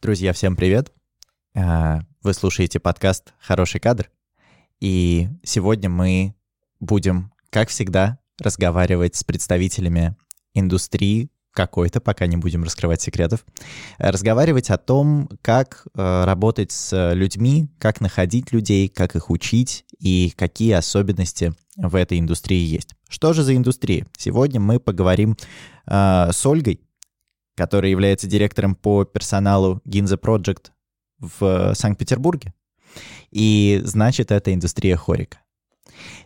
Друзья, всем привет! А, вы слушаете подкаст «Хороший кадр», и сегодня мы будем, как всегда, разговаривать с представителями индустрии какой-то, пока не будем раскрывать секретов, разговаривать о том, как э, работать с людьми, как находить людей, как их учить и какие особенности в этой индустрии есть. Что же за индустрия? Сегодня мы поговорим э, с Ольгой, которая является директором по персоналу Ginza Project в Санкт-Петербурге. И значит, это индустрия хорика.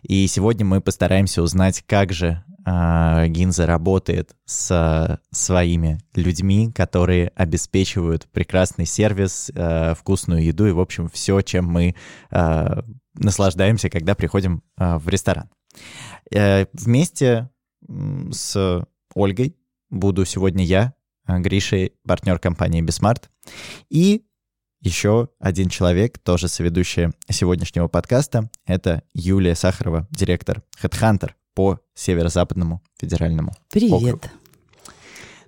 И сегодня мы постараемся узнать, как же э, Гинза работает с своими людьми, которые обеспечивают прекрасный сервис, э, вкусную еду и, в общем, все, чем мы э, наслаждаемся, когда приходим э, в ресторан. Э, вместе с Ольгой буду сегодня я, Э, Гришей, партнер компании Бисмарт. И еще один человек, тоже соведущая сегодняшнего подкаста, это Юлия Сахарова, директор HeadHunter по Северо-Западному федеральному Привет. округу.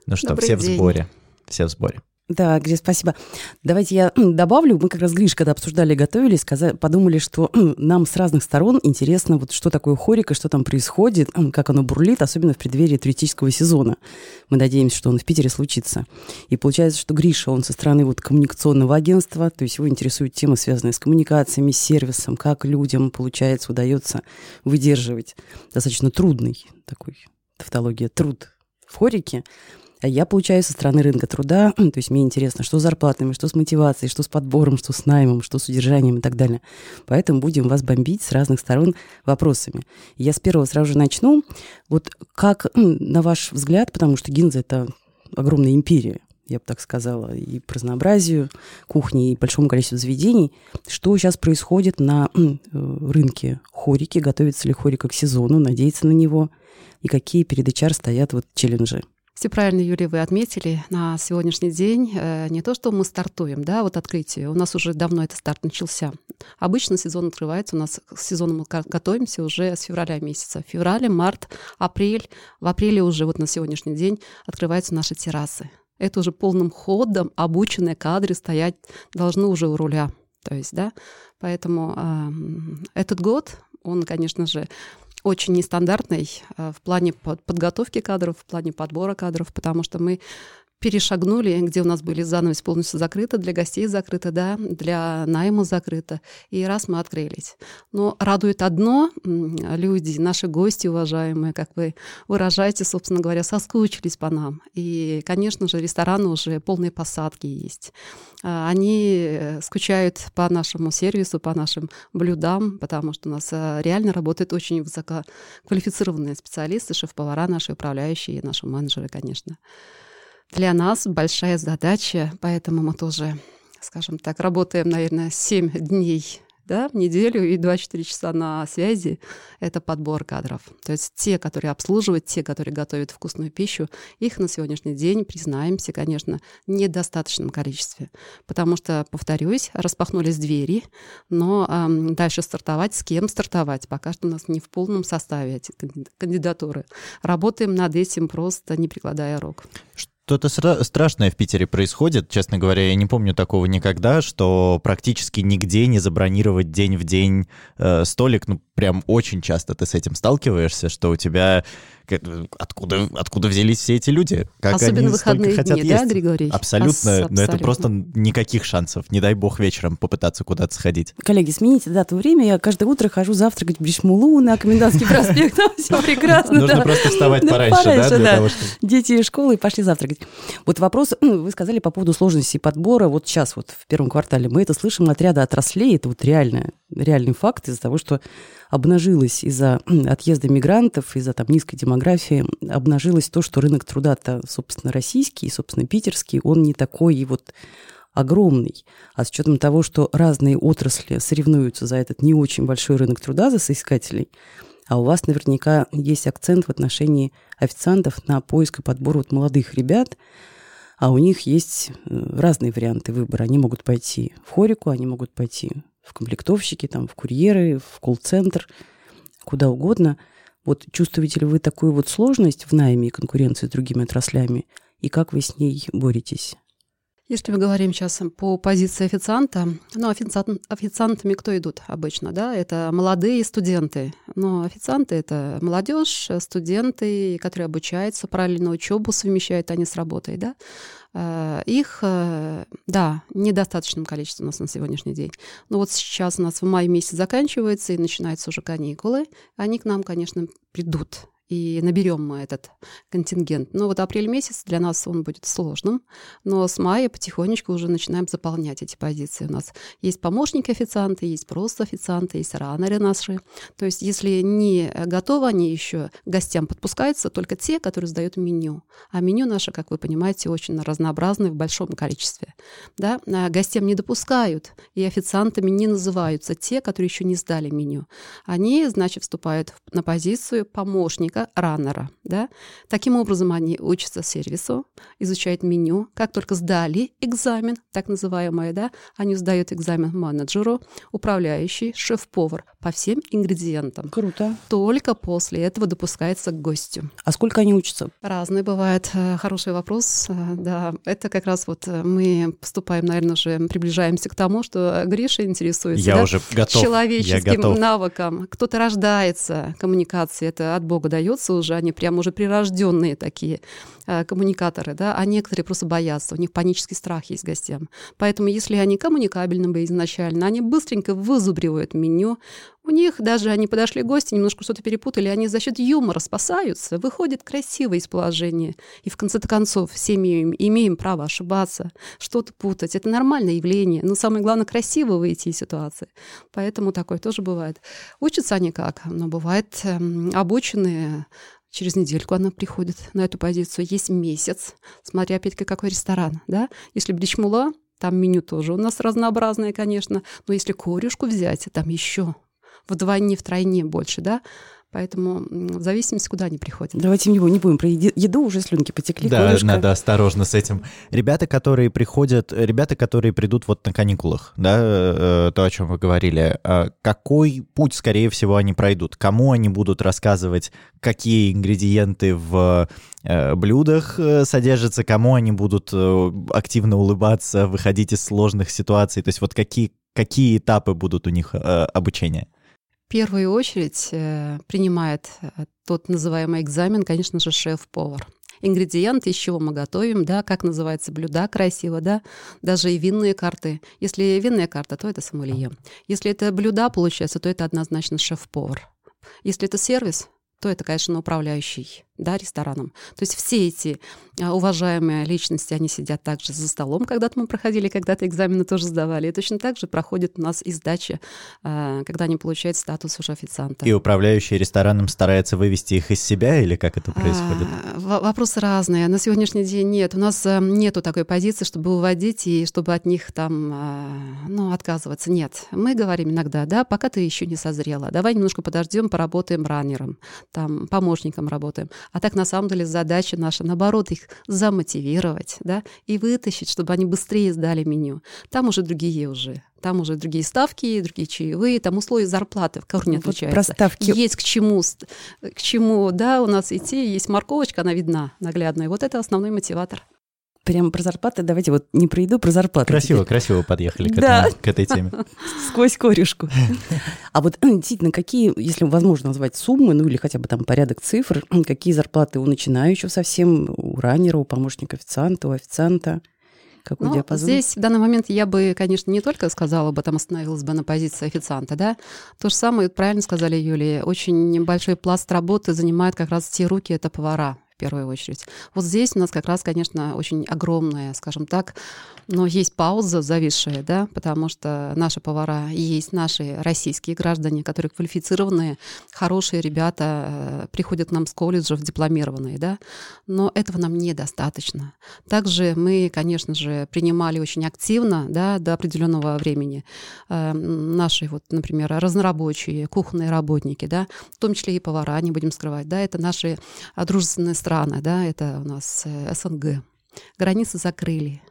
Ну что, Добрый все день. в сборе. Все в сборе. Да, Гриш, спасибо. Давайте я добавлю. Мы как раз, Гриш, когда обсуждали и готовились, подумали, что нам с разных сторон интересно, вот что такое хорик и что там происходит, как оно бурлит, особенно в преддверии туристического сезона. Мы надеемся, что он в Питере случится. И получается, что Гриша, он со стороны вот коммуникационного агентства, то есть его интересует тема, связанная с коммуникациями, с сервисом, как людям, получается, удается выдерживать достаточно трудный такой тавтология, труд в хорике. А я получаю со стороны рынка труда, то есть мне интересно, что с зарплатами, что с мотивацией, что с подбором, что с наймом, что с удержанием и так далее. Поэтому будем вас бомбить с разных сторон вопросами. Я с первого сразу же начну. Вот как, на ваш взгляд, потому что Гинза — это огромная империя, я бы так сказала, и по разнообразию кухни, и большому количеству заведений. Что сейчас происходит на э, рынке хорики? Готовится ли хорика к сезону? Надеется на него? И какие перед HR стоят вот челленджи? Все правильно, Юлия, вы отметили. На сегодняшний день э, не то, что мы стартуем, да, вот открытие. У нас уже давно этот старт начался. Обычно сезон открывается, у нас к сезону мы готовимся уже с февраля месяца. В феврале, март, апрель. В апреле уже вот на сегодняшний день открываются наши террасы. Это уже полным ходом обученные кадры стоять должны уже у руля. То есть, да, поэтому эм, этот год, он, конечно же, очень нестандартный э, в плане под- подготовки кадров, в плане подбора кадров, потому что мы перешагнули, где у нас были занавес полностью закрыты, для гостей закрыто, да, для найма закрыто, и раз мы открылись. Но радует одно, люди, наши гости уважаемые, как вы выражаете, собственно говоря, соскучились по нам. И, конечно же, рестораны уже полные посадки есть. А, Они э, скучают по нашему сервису, по нашим блюдам, потому что у нас э, реально работают очень высококвалифицированные специалисты, шеф-повара наши, управляющие, наши менеджеры, конечно. Для нас большая задача, поэтому мы тоже, скажем так, работаем, наверное, 7 дней да, в неделю и 24 часа на связи — это подбор кадров. То есть те, которые обслуживают, те, которые готовят вкусную пищу, их на сегодняшний день, признаемся, конечно, недостаточном количестве. Потому что, повторюсь, распахнулись двери, но эм, дальше стартовать, с кем стартовать, пока что у нас не в полном составе эти канди- кандидатуры. Работаем над этим просто не прикладая рук. Что-то страшное в Питере происходит. Честно говоря, я не помню такого никогда, что практически нигде не забронировать день в день э, столик. Ну, прям очень часто ты с этим сталкиваешься, что у тебя... Откуда, откуда взялись все эти люди? Как Особенно они выходные хотят дни, есть? да, Григорий? Абсолютно. Ас- Но это абсолютно. просто никаких шансов. Не дай бог вечером попытаться куда-то сходить. Коллеги, смените дату время. Я каждое утро хожу завтракать в Бришмулу на Комендантский проспект. Там все прекрасно. Нужно просто вставать пораньше, да. Дети из школы пошли завтракать. Вот вопрос, ну, вы сказали по поводу сложности подбора. Вот сейчас, вот в первом квартале, мы это слышим от ряда отраслей. Это вот реально, реальный факт из-за того, что обнажилось из-за отъезда мигрантов, из-за там низкой демографии, обнажилось то, что рынок труда-то, собственно, российский, собственно, питерский, он не такой и вот огромный. А с учетом того, что разные отрасли соревнуются за этот не очень большой рынок труда, за соискателей, а у вас наверняка есть акцент в отношении официантов на поиск и подбор вот молодых ребят, а у них есть э, разные варианты выбора. Они могут пойти в хорику, они могут пойти в комплектовщики, там, в курьеры, в колл-центр, куда угодно. Вот чувствуете ли вы такую вот сложность в найме и конкуренции с другими отраслями? И как вы с ней боретесь? Если мы говорим сейчас по позиции официанта, ну, официант, официантами кто идут обычно, да? Это молодые студенты. Но официанты — это молодежь, студенты, которые обучаются, параллельно учебу совмещают они с работой, да? Э, их, э, да, недостаточном количестве у нас на сегодняшний день. Но вот сейчас у нас в мае месяц заканчивается и начинаются уже каникулы. Они к нам, конечно, придут и наберем мы этот контингент. Но вот апрель месяц для нас он будет сложным, но с мая потихонечку уже начинаем заполнять эти позиции. У нас есть помощники официанты, есть просто официанты, есть раннеры наши. То есть если не готовы они еще, гостям подпускаются только те, которые сдают меню. А меню наше, как вы понимаете, очень разнообразное в большом количестве. Да? А гостям не допускают, и официантами не называются те, которые еще не сдали меню. Они, значит, вступают на позицию помощника помощника, раннера. Да? Таким образом, они учатся сервису, изучают меню. Как только сдали экзамен, так называемый, да, они сдают экзамен менеджеру, управляющий, шеф-повар по всем ингредиентам. Круто. Только после этого допускается к гостю. А сколько они учатся? Разные бывает. Э, хороший вопрос. Э, да, это как раз вот э, мы поступаем, наверное, уже приближаемся к тому, что Гриша интересуется Я да? уже готов. человеческим Я готов. навыкам. Кто-то рождается коммуникации, это от Бога дает дается уже, они прям уже прирожденные такие коммуникаторы, да, а некоторые просто боятся, у них панический страх есть гостям. Поэтому если они коммуникабельны бы изначально, они быстренько вызубривают меню, у них даже они подошли гости, немножко что-то перепутали, они за счет юмора спасаются, выходят красиво из положения. И в конце концов все имеем, имеем право ошибаться, что-то путать. Это нормальное явление. Но самое главное, красиво выйти из ситуации. Поэтому такое тоже бывает. Учатся они как? Но бывает эм, обученные через недельку она приходит на эту позицию. Есть месяц, смотря опять какой ресторан, да? Если Бричмула, там меню тоже у нас разнообразное, конечно, но если корюшку взять, там еще вдвойне, втройне больше, да, Поэтому в зависимости, куда они приходят. Давайте не будем про еду, уже слюнки потекли. Да, корюшка. надо осторожно с этим. Ребята, которые приходят, ребята, которые придут вот на каникулах, да, э, то, о чем вы говорили, а какой путь, скорее всего, они пройдут? Кому они будут рассказывать, какие ингредиенты в э, блюдах э, содержатся, кому они будут активно улыбаться, выходить из сложных ситуаций? То есть вот какие, какие этапы будут у них обучения? Первую очередь э, принимает э, тот называемый экзамен, конечно же, шеф-повар. Ингредиенты, из чего мы готовим, да, как называется блюда красиво, да, даже и винные карты. Если винная карта, то это сомелье. Если это блюда, получается, то это однозначно шеф-повар. Если это сервис, то это, конечно, управляющий да, рестораном. То есть все эти а, уважаемые личности, они сидят также за столом. Когда-то мы проходили, когда-то экзамены тоже сдавали. И точно так же проходит у нас и сдача, а, когда они получают статус уже официанта. И управляющий рестораном старается вывести их из себя или как это происходит? А, вопросы разные. На сегодняшний день нет. У нас а, нету такой позиции, чтобы выводить и чтобы от них там, а, ну, отказываться. Нет. Мы говорим иногда, да, пока ты еще не созрела, давай немножко подождем, поработаем раннером, там, помощником работаем. А так, на самом деле, задача наша, наоборот, их замотивировать, да, и вытащить, чтобы они быстрее сдали меню. Там уже другие уже там уже другие ставки, другие чаевые, там условия зарплаты в корне вот отличаются. Проставки. Есть к чему, к чему, да, у нас идти, есть морковочка, она видна наглядная. Вот это основной мотиватор. Прямо про зарплаты. Давайте вот не про еду, про зарплаты. Красиво, теперь. красиво подъехали к, да. этому, к этой теме. Сквозь корешку. А вот э, действительно, какие, если возможно назвать суммы, ну или хотя бы там порядок цифр, какие зарплаты у начинающего совсем, у раннера, у помощника официанта, у официанта? Какой ну, диапазон? Здесь в данный момент я бы, конечно, не только сказала бы, там остановилась бы на позиции официанта, да. То же самое, правильно сказали Юлия, очень небольшой пласт работы занимает как раз те руки, это повара в первую очередь. Вот здесь у нас как раз, конечно, очень огромная, скажем так, но есть пауза зависшая, да, потому что наши повара есть наши российские граждане, которые квалифицированные, хорошие ребята, э, приходят к нам с колледжев, дипломированные, да, но этого нам недостаточно. Также мы, конечно же, принимали очень активно, да, до определенного времени э, наши, вот, например, разнорабочие, кухонные работники, да, в том числе и повара, не будем скрывать, да, это наши дружественные страны, да, это у нас э, СНГ. Границы закрыли.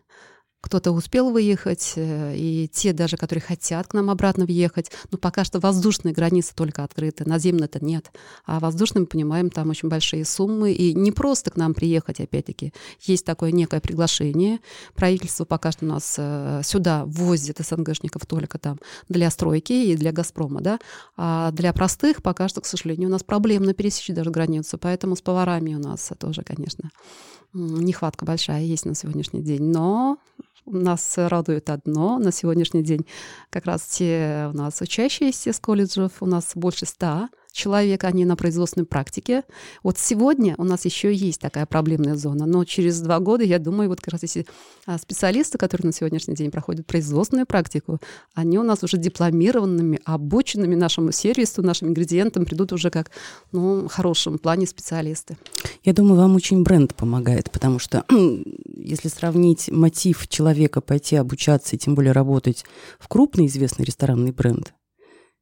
Кто-то успел выехать, э, и те даже, которые хотят к нам обратно въехать, но пока что воздушные границы только открыты, наземно-то нет. А воздушные, мы понимаем, там очень большие суммы, и не просто к нам приехать, опять-таки. Есть такое некое приглашение. Правительство пока что у нас э, сюда возит СНГшников только там для стройки и для «Газпрома», да, а для простых пока что, к сожалению, у нас проблемно пересечь даже границу, поэтому с поварами у нас тоже, конечно, нехватка большая есть на сегодняшний день. Но нас радует одно на сегодняшний день. Как раз те у нас учащиеся с колледжев, у нас больше ста человек, они на производственной практике. Вот сегодня у нас еще есть такая проблемная зона, но через два года, я думаю, вот как раз эти а, специалисты, которые на сегодняшний день проходят производственную практику, они у нас уже дипломированными, обученными нашему сервису, нашим ингредиентам придут уже как ну, в хорошем плане специалисты. Я думаю, вам очень бренд помогает, потому что если сравнить мотив человека пойти обучаться и тем более работать в крупный известный ресторанный бренд,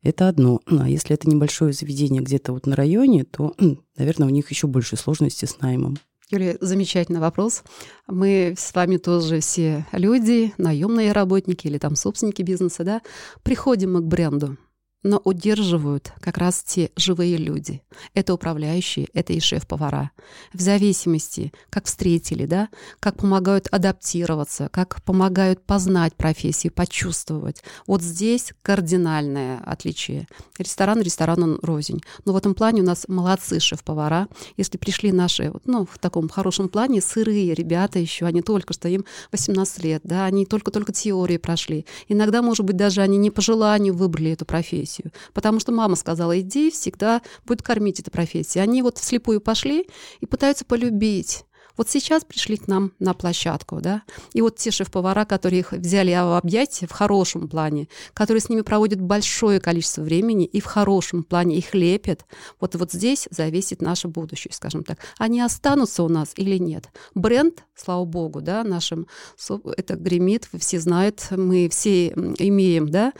это одно. Ну, а если это небольшое заведение где-то вот на районе, то, наверное, у них еще больше сложности с наймом. Юлия, замечательный вопрос. Мы с вами тоже все люди, наемные работники или там собственники бизнеса, да, приходим мы к бренду но удерживают как раз те живые люди. Это управляющие, это и шеф-повара. В зависимости, как встретили, да, как помогают адаптироваться, как помогают познать профессию, почувствовать. Вот здесь кардинальное отличие. Ресторан ресторану рознь. Но в этом плане у нас молодцы шеф-повара. Если пришли наши, ну, в таком хорошем плане, сырые ребята еще, они только что, им 18 лет, да, они только-только теории прошли. Иногда, может быть, даже они не по желанию выбрали эту профессию, профессию. Потому что мама сказала, иди, всегда будет кормить эта профессия. Они вот вслепую пошли и пытаются полюбить вот сейчас пришли к нам на площадку, да, и вот те шеф-повара, которые их взяли в объятия в хорошем плане, которые с ними проводят большое количество времени и в хорошем плане их лепят, вот, вот здесь зависит наше будущее, скажем так. Они останутся у нас или нет? Бренд, слава богу, да, нашим, это гремит, все знают, мы все имеем, да,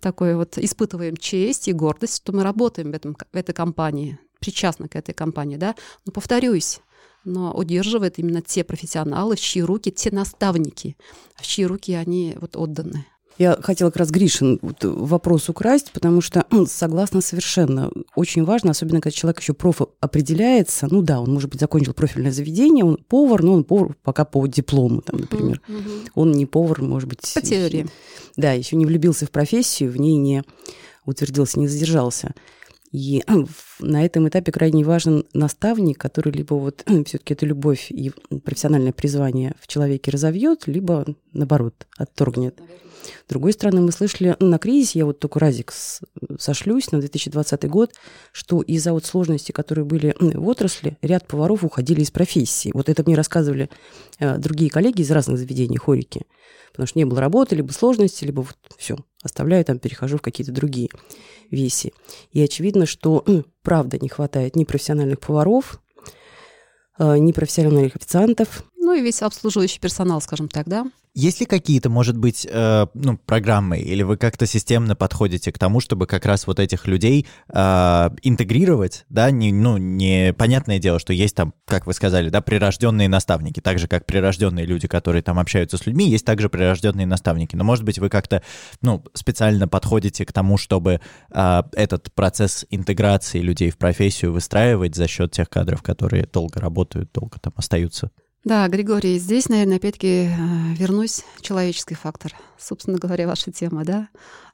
такое вот, испытываем честь и гордость, что мы работаем в, этом, в этой компании, причастны к этой компании, да, но повторюсь, но удерживает именно те профессионалы, в чьи руки, те наставники, в чьи руки они вот отданы. Я хотела как раз Гришин вопрос украсть, потому что согласна совершенно. Очень важно, особенно когда человек еще проф определяется. Ну да, он, может быть, закончил профильное заведение, он повар, но он повар пока по диплому, там, например. Uh-huh, uh-huh. Он не повар, может быть... По теории. Да, еще не влюбился в профессию, в ней не утвердился, не задержался. И на этом этапе крайне важен наставник, который либо вот все-таки эту любовь и профессиональное призвание в человеке разовьет, либо наоборот отторгнет. С другой стороны, мы слышали на кризисе, я вот только разик сошлюсь на 2020 год, что из-за вот сложностей, которые были в отрасли, ряд поваров уходили из профессии. Вот это мне рассказывали э, другие коллеги из разных заведений, хорики. Потому что не было работы, либо сложности, либо вот все, оставляю там, перехожу в какие-то другие веси. И очевидно, что правда не хватает ни профессиональных поваров, э, ни профессиональных официантов. Ну и весь обслуживающий персонал, скажем так, да? Есть ли какие-то, может быть, э, ну, программы, или вы как-то системно подходите к тому, чтобы как раз вот этих людей э, интегрировать, да, не, ну, не понятное дело, что есть там, как вы сказали, да, прирожденные наставники, так же, как прирожденные люди, которые там общаются с людьми, есть также прирожденные наставники. Но, может быть, вы как-то, ну, специально подходите к тому, чтобы э, этот процесс интеграции людей в профессию выстраивать за счет тех кадров, которые долго работают, долго там остаются? Да, Григорий, здесь, наверное, опять-таки э, вернусь человеческий фактор. Собственно говоря, ваша тема, да.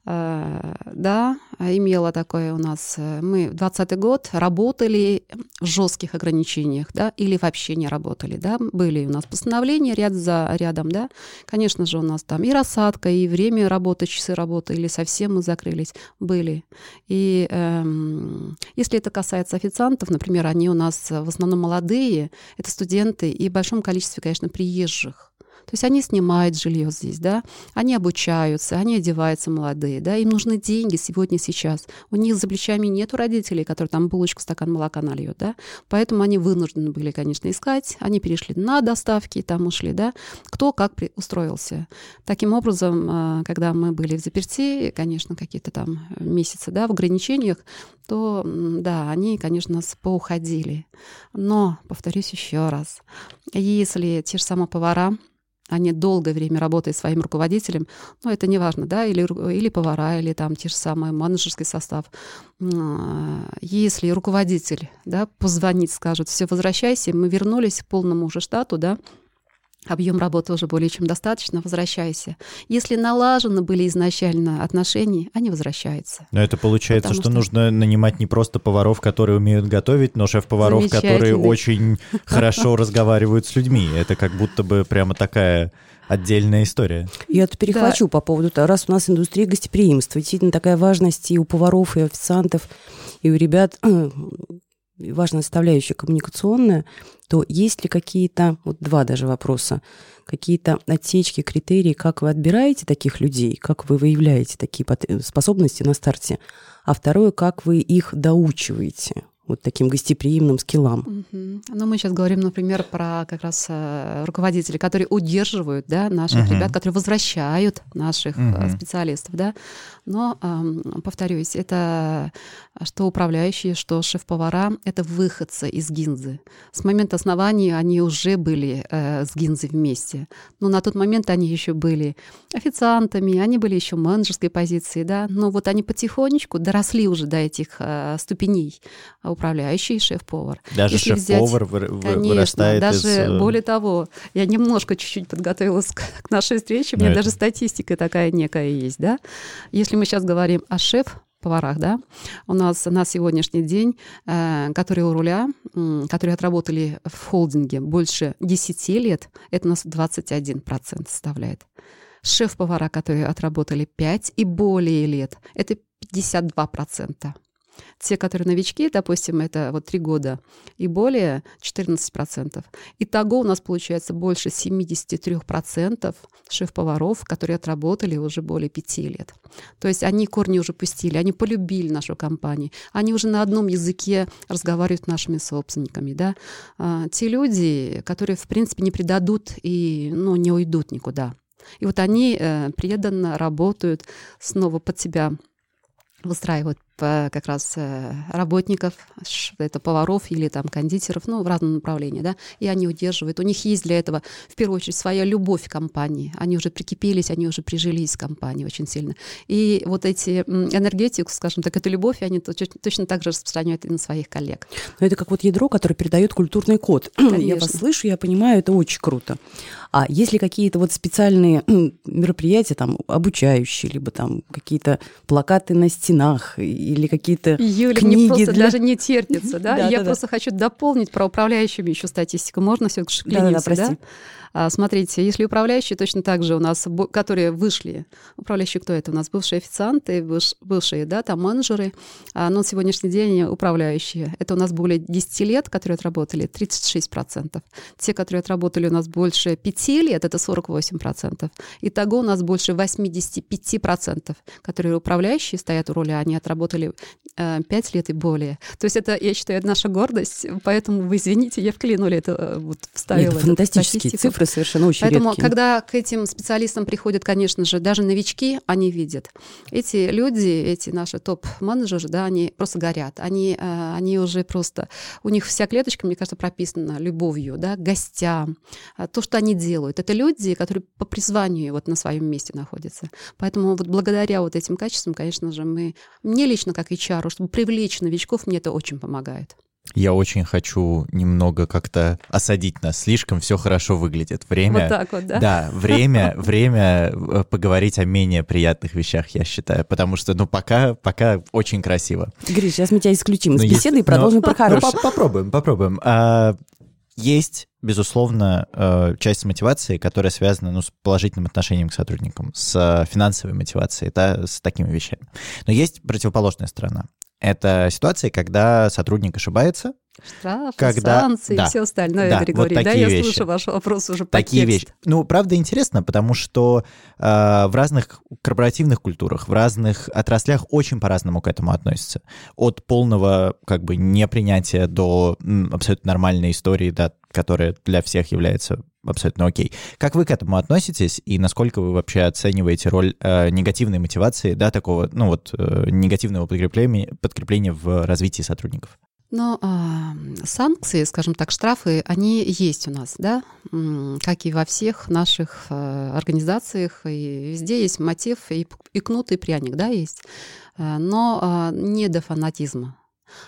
Э, да, имела такое у нас. Э, мы в 2020 год работали в жестких ограничениях, да, или вообще не работали, да. Были у нас постановления ряд за рядом, да. Конечно же, у нас там и рассадка, и время работы, часы работы, или совсем мы закрылись, были. И эм, если это касается официантов, например, они у нас в основном молодые, это студенты, и в большом количестве, конечно, приезжих. То есть они снимают жилье здесь, да, они обучаются, они одеваются молодые, да, им нужны деньги сегодня, сейчас. У них за плечами нету родителей, которые там булочку, стакан молока нальют, да, поэтому они вынуждены были, конечно, искать, они перешли на доставки, там ушли, да, кто как устроился. Таким образом, а, когда мы были в заперти, конечно, какие-то там месяцы, да, в ограничениях, то, да, они, конечно, нас поуходили. Но, повторюсь еще раз, если те же самые повара, они долгое время работают своим руководителем, ну, это не важно, да, или, или повара, или там те же самые менеджерский состав. А, если руководитель, да, позвонит, скажет, все, возвращайся, мы вернулись к полному уже штату, да, объем работы уже более чем достаточно, возвращайся. Если налажены были изначально отношения, они возвращаются. Но это получается, что, что нужно нанимать не просто поваров, которые умеют готовить, но шеф-поваров, которые очень хорошо разговаривают с людьми. Это как будто бы прямо такая отдельная история. Я тут перехвачу да. по поводу того, раз у нас индустрия гостеприимства, действительно такая важность и у поваров, и у официантов, и у ребят важная составляющая коммуникационная, то есть ли какие-то, вот два даже вопроса, какие-то отсечки, критерии, как вы отбираете таких людей, как вы выявляете такие способности на старте, а второе, как вы их доучиваете вот таким гостеприимным скиллам. Угу. Ну, мы сейчас говорим, например, про как раз э, руководителей, которые удерживают да, наших угу. ребят, которые возвращают наших угу. специалистов. Да? Но, э, повторюсь, это что управляющие, что шеф-повара — это выходцы из Гинзы. С момента основания они уже были э, с Гинзой вместе. Но на тот момент они еще были официантами, они были еще в менеджерской позиции. Да? Но вот они потихонечку доросли уже до этих э, ступеней управляющий и шеф-повар. Даже шеф-повар вы, конечно, вырастает даже из... Э, более того, я немножко чуть-чуть подготовилась к, к нашей встрече, у меня Но даже это... статистика такая некая есть, да. Если мы сейчас говорим о шеф поварах, да, у нас на сегодняшний день, э, которые у руля, э, которые отработали в холдинге больше 10 лет, это у нас 21% составляет. Шеф-повара, которые отработали 5 и более лет, это 52%. Те, которые новички, допустим, это вот три года и более 14%. Итого у нас получается больше 73% шеф-поваров, которые отработали уже более пяти лет. То есть они корни уже пустили, они полюбили нашу компанию, они уже на одном языке разговаривают с нашими собственниками. Да? А, те люди, которые, в принципе, не предадут и ну, не уйдут никуда. И вот они э, преданно работают снова под себя выстраивают как раз э, работников, это поваров или там кондитеров, ну, в разном направлении, да, и они удерживают. У них есть для этого, в первую очередь, своя любовь к компании. Они уже прикипелись, они уже прижились в компании очень сильно. И вот эти энергетику, скажем так, эту любовь, они точно так же распространяют и на своих коллег. Но это как вот ядро, которое передает культурный код. Конечно. Я вас слышу, я понимаю, это очень круто. А есть ли какие-то вот специальные мероприятия, там, обучающие, либо там какие-то плакаты на стенах или какие-то Юля, книги мне просто для... даже не терпится, да? да Я да, просто да. хочу дополнить про управляющими еще статистику. Можно все-таки шклиниться, да? да, да? А, смотрите, если управляющие точно так же у нас, которые вышли, управляющие кто это? У нас бывшие официанты, бывшие, да, там менеджеры, а, но на сегодняшний день управляющие. Это у нас более 10 лет, которые отработали, 36%. Те, которые отработали у нас больше 5 лет, это 48%. Итого у нас больше 85%, которые управляющие стоят у руля, они отработали 5 э, лет и более. То есть это, я считаю, наша гордость, поэтому вы извините, я вклинули это, э, вот вставила. Это фантастические цифры цифры совершенно очень Поэтому, редкие. когда к этим специалистам приходят, конечно же, даже новички, они видят. Эти люди, эти наши топ-менеджеры, да, они просто горят. Они, э, они уже просто... У них вся клеточка, мне кажется, прописана любовью, да, гостям. А то, что они делают. Это люди, которые по призванию вот на своем месте находятся. Поэтому вот благодаря вот этим качествам, конечно же, мы... Мне лично, как HR, чтобы привлечь новичков, мне это очень помогает. Я очень хочу немного как-то осадить нас. Слишком все хорошо выглядит. Время. Вот так вот, да? Да, время, время э, поговорить о менее приятных вещах, я считаю. Потому что, ну, пока, пока очень красиво. Гриш, сейчас мы тебя исключим из Но беседы и продолжим Но... про хорошее. Попробуем, попробуем. Есть, безусловно, э, часть мотивации, которая связана ну, с положительным отношением к сотрудникам, с финансовой мотивацией, да, с такими вещами. Но есть противоположная сторона. Это ситуация, когда сотрудник ошибается. Штрафы, когда... санкции да, и все остальное, да, Григорий. Вот такие да, я вещи. слышу ваш вопрос уже Такие по вещи. Ну, правда, интересно, потому что э, в разных корпоративных культурах, в разных отраслях очень по-разному к этому относятся. От полного как бы непринятия до м, абсолютно нормальной истории, да, которая для всех является абсолютно окей. Как вы к этому относитесь и насколько вы вообще оцениваете роль э, негативной мотивации, да, такого, ну вот, э, негативного подкрепления, подкрепления в развитии сотрудников? Но а, санкции, скажем так, штрафы, они есть у нас, да, как и во всех наших а, организациях, и везде есть мотив, и, и кнут, и пряник, да, есть, а, но а, не до фанатизма.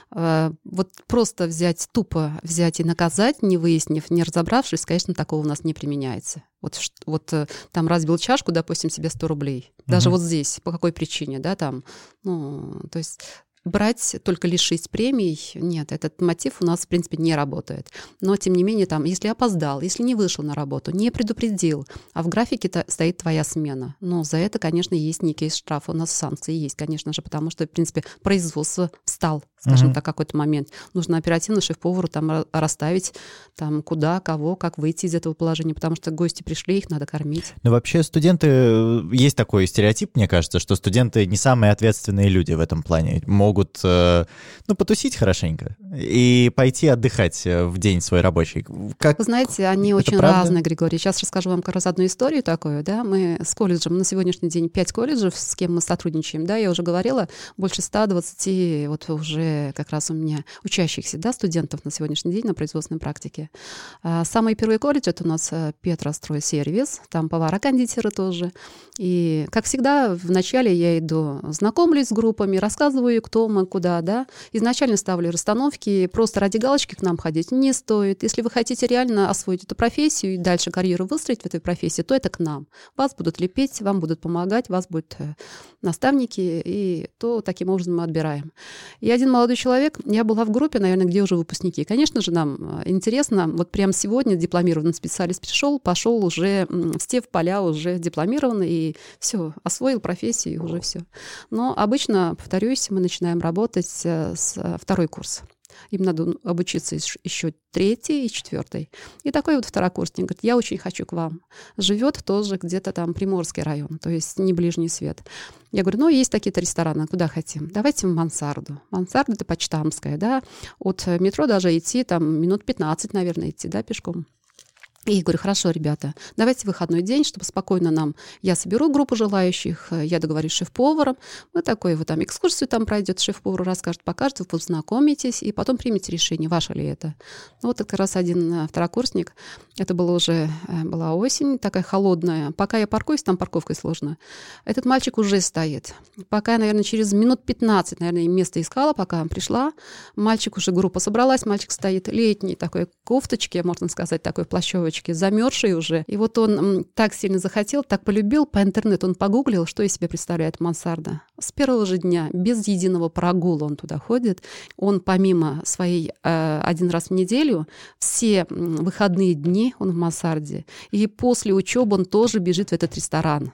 А, вот просто взять, тупо взять и наказать, не выяснив, не разобравшись, конечно, такого у нас не применяется. Вот, вот э, там разбил чашку, допустим, себе 100 рублей. Даже угу. вот здесь, по какой причине, да, там, ну, то есть брать только лишить премий, нет, этот мотив у нас, в принципе, не работает. Но, тем не менее, там, если опоздал, если не вышел на работу, не предупредил, а в графике стоит твоя смена, ну, за это, конечно, есть некий штраф, у нас санкции есть, конечно же, потому что, в принципе, производство встал, скажем угу. так, какой-то момент. Нужно оперативно шеф-повару там расставить, там, куда, кого, как выйти из этого положения, потому что гости пришли, их надо кормить. Ну, вообще, студенты, э, есть такой стереотип, мне кажется, что студенты не самые ответственные люди в этом плане. Могут, э, ну, потусить хорошенько и пойти отдыхать э, в день свой рабочий. Как... Вы знаете, они Это очень правда? разные, Григорий. Сейчас расскажу вам как раз одну историю такую, да. Мы с колледжем, на сегодняшний день пять колледжев, с кем мы сотрудничаем, да, я уже говорила, больше 120 вот уже как раз у меня учащихся, да, студентов на сегодняшний день на производственной практике. А, самый первый колледж — это у нас э, Петростройсервис, там повара-кондитеры тоже. И, как всегда, вначале я иду, знакомлюсь с группами, рассказываю, кто мы, куда, да. Изначально ставлю расстановки, просто ради галочки к нам ходить не стоит. Если вы хотите реально освоить эту профессию и дальше карьеру выстроить в этой профессии, то это к нам. Вас будут лепить, вам будут помогать, вас будут э, наставники, и то таким образом мы отбираем. И один молодой человек, я была в группе, наверное, где уже выпускники. Конечно же, нам э, интересно, вот прямо сегодня дипломированный специалист пришел, пошел уже все в поля уже дипломированный, и все, освоил профессию, и уже все. Но обычно, повторюсь, мы начинаем работать э, с э, второй курс. Им надо обучиться еще третий и четвертый. И такой вот второкурсник говорит, я очень хочу к вам. Живет тоже где-то там Приморский район, то есть не ближний свет. Я говорю, ну, есть такие-то рестораны, куда хотим? Давайте в мансарду. Мансарда — это почтамская, да. От метро даже идти там минут 15, наверное, идти, да, пешком. И говорю, хорошо, ребята, давайте выходной день, чтобы спокойно нам... Я соберу группу желающих, э, я договорюсь с шеф-поваром, вы такой вот там экскурсию там пройдет, шеф-повар расскажет, покажет, вы познакомитесь, и потом примете решение, ваше ли это. Ну вот как раз один э, второкурсник, это было уже, э, была осень, такая холодная. Пока я паркуюсь, там парковкой сложно. Этот мальчик уже стоит. Пока я, наверное, через минут 15, наверное, место искала, пока пришла, мальчик уже, группа собралась, мальчик стоит летний такой кофточке, можно сказать, такой плащевой девочки, замерзший уже. И вот он так сильно захотел, так полюбил по интернету, он погуглил, что из себя представляет мансарда. С первого же дня, без единого прогула он туда ходит. Он помимо своей э, один раз в неделю, все выходные дни он в мансарде. И после учебы он тоже бежит в этот ресторан.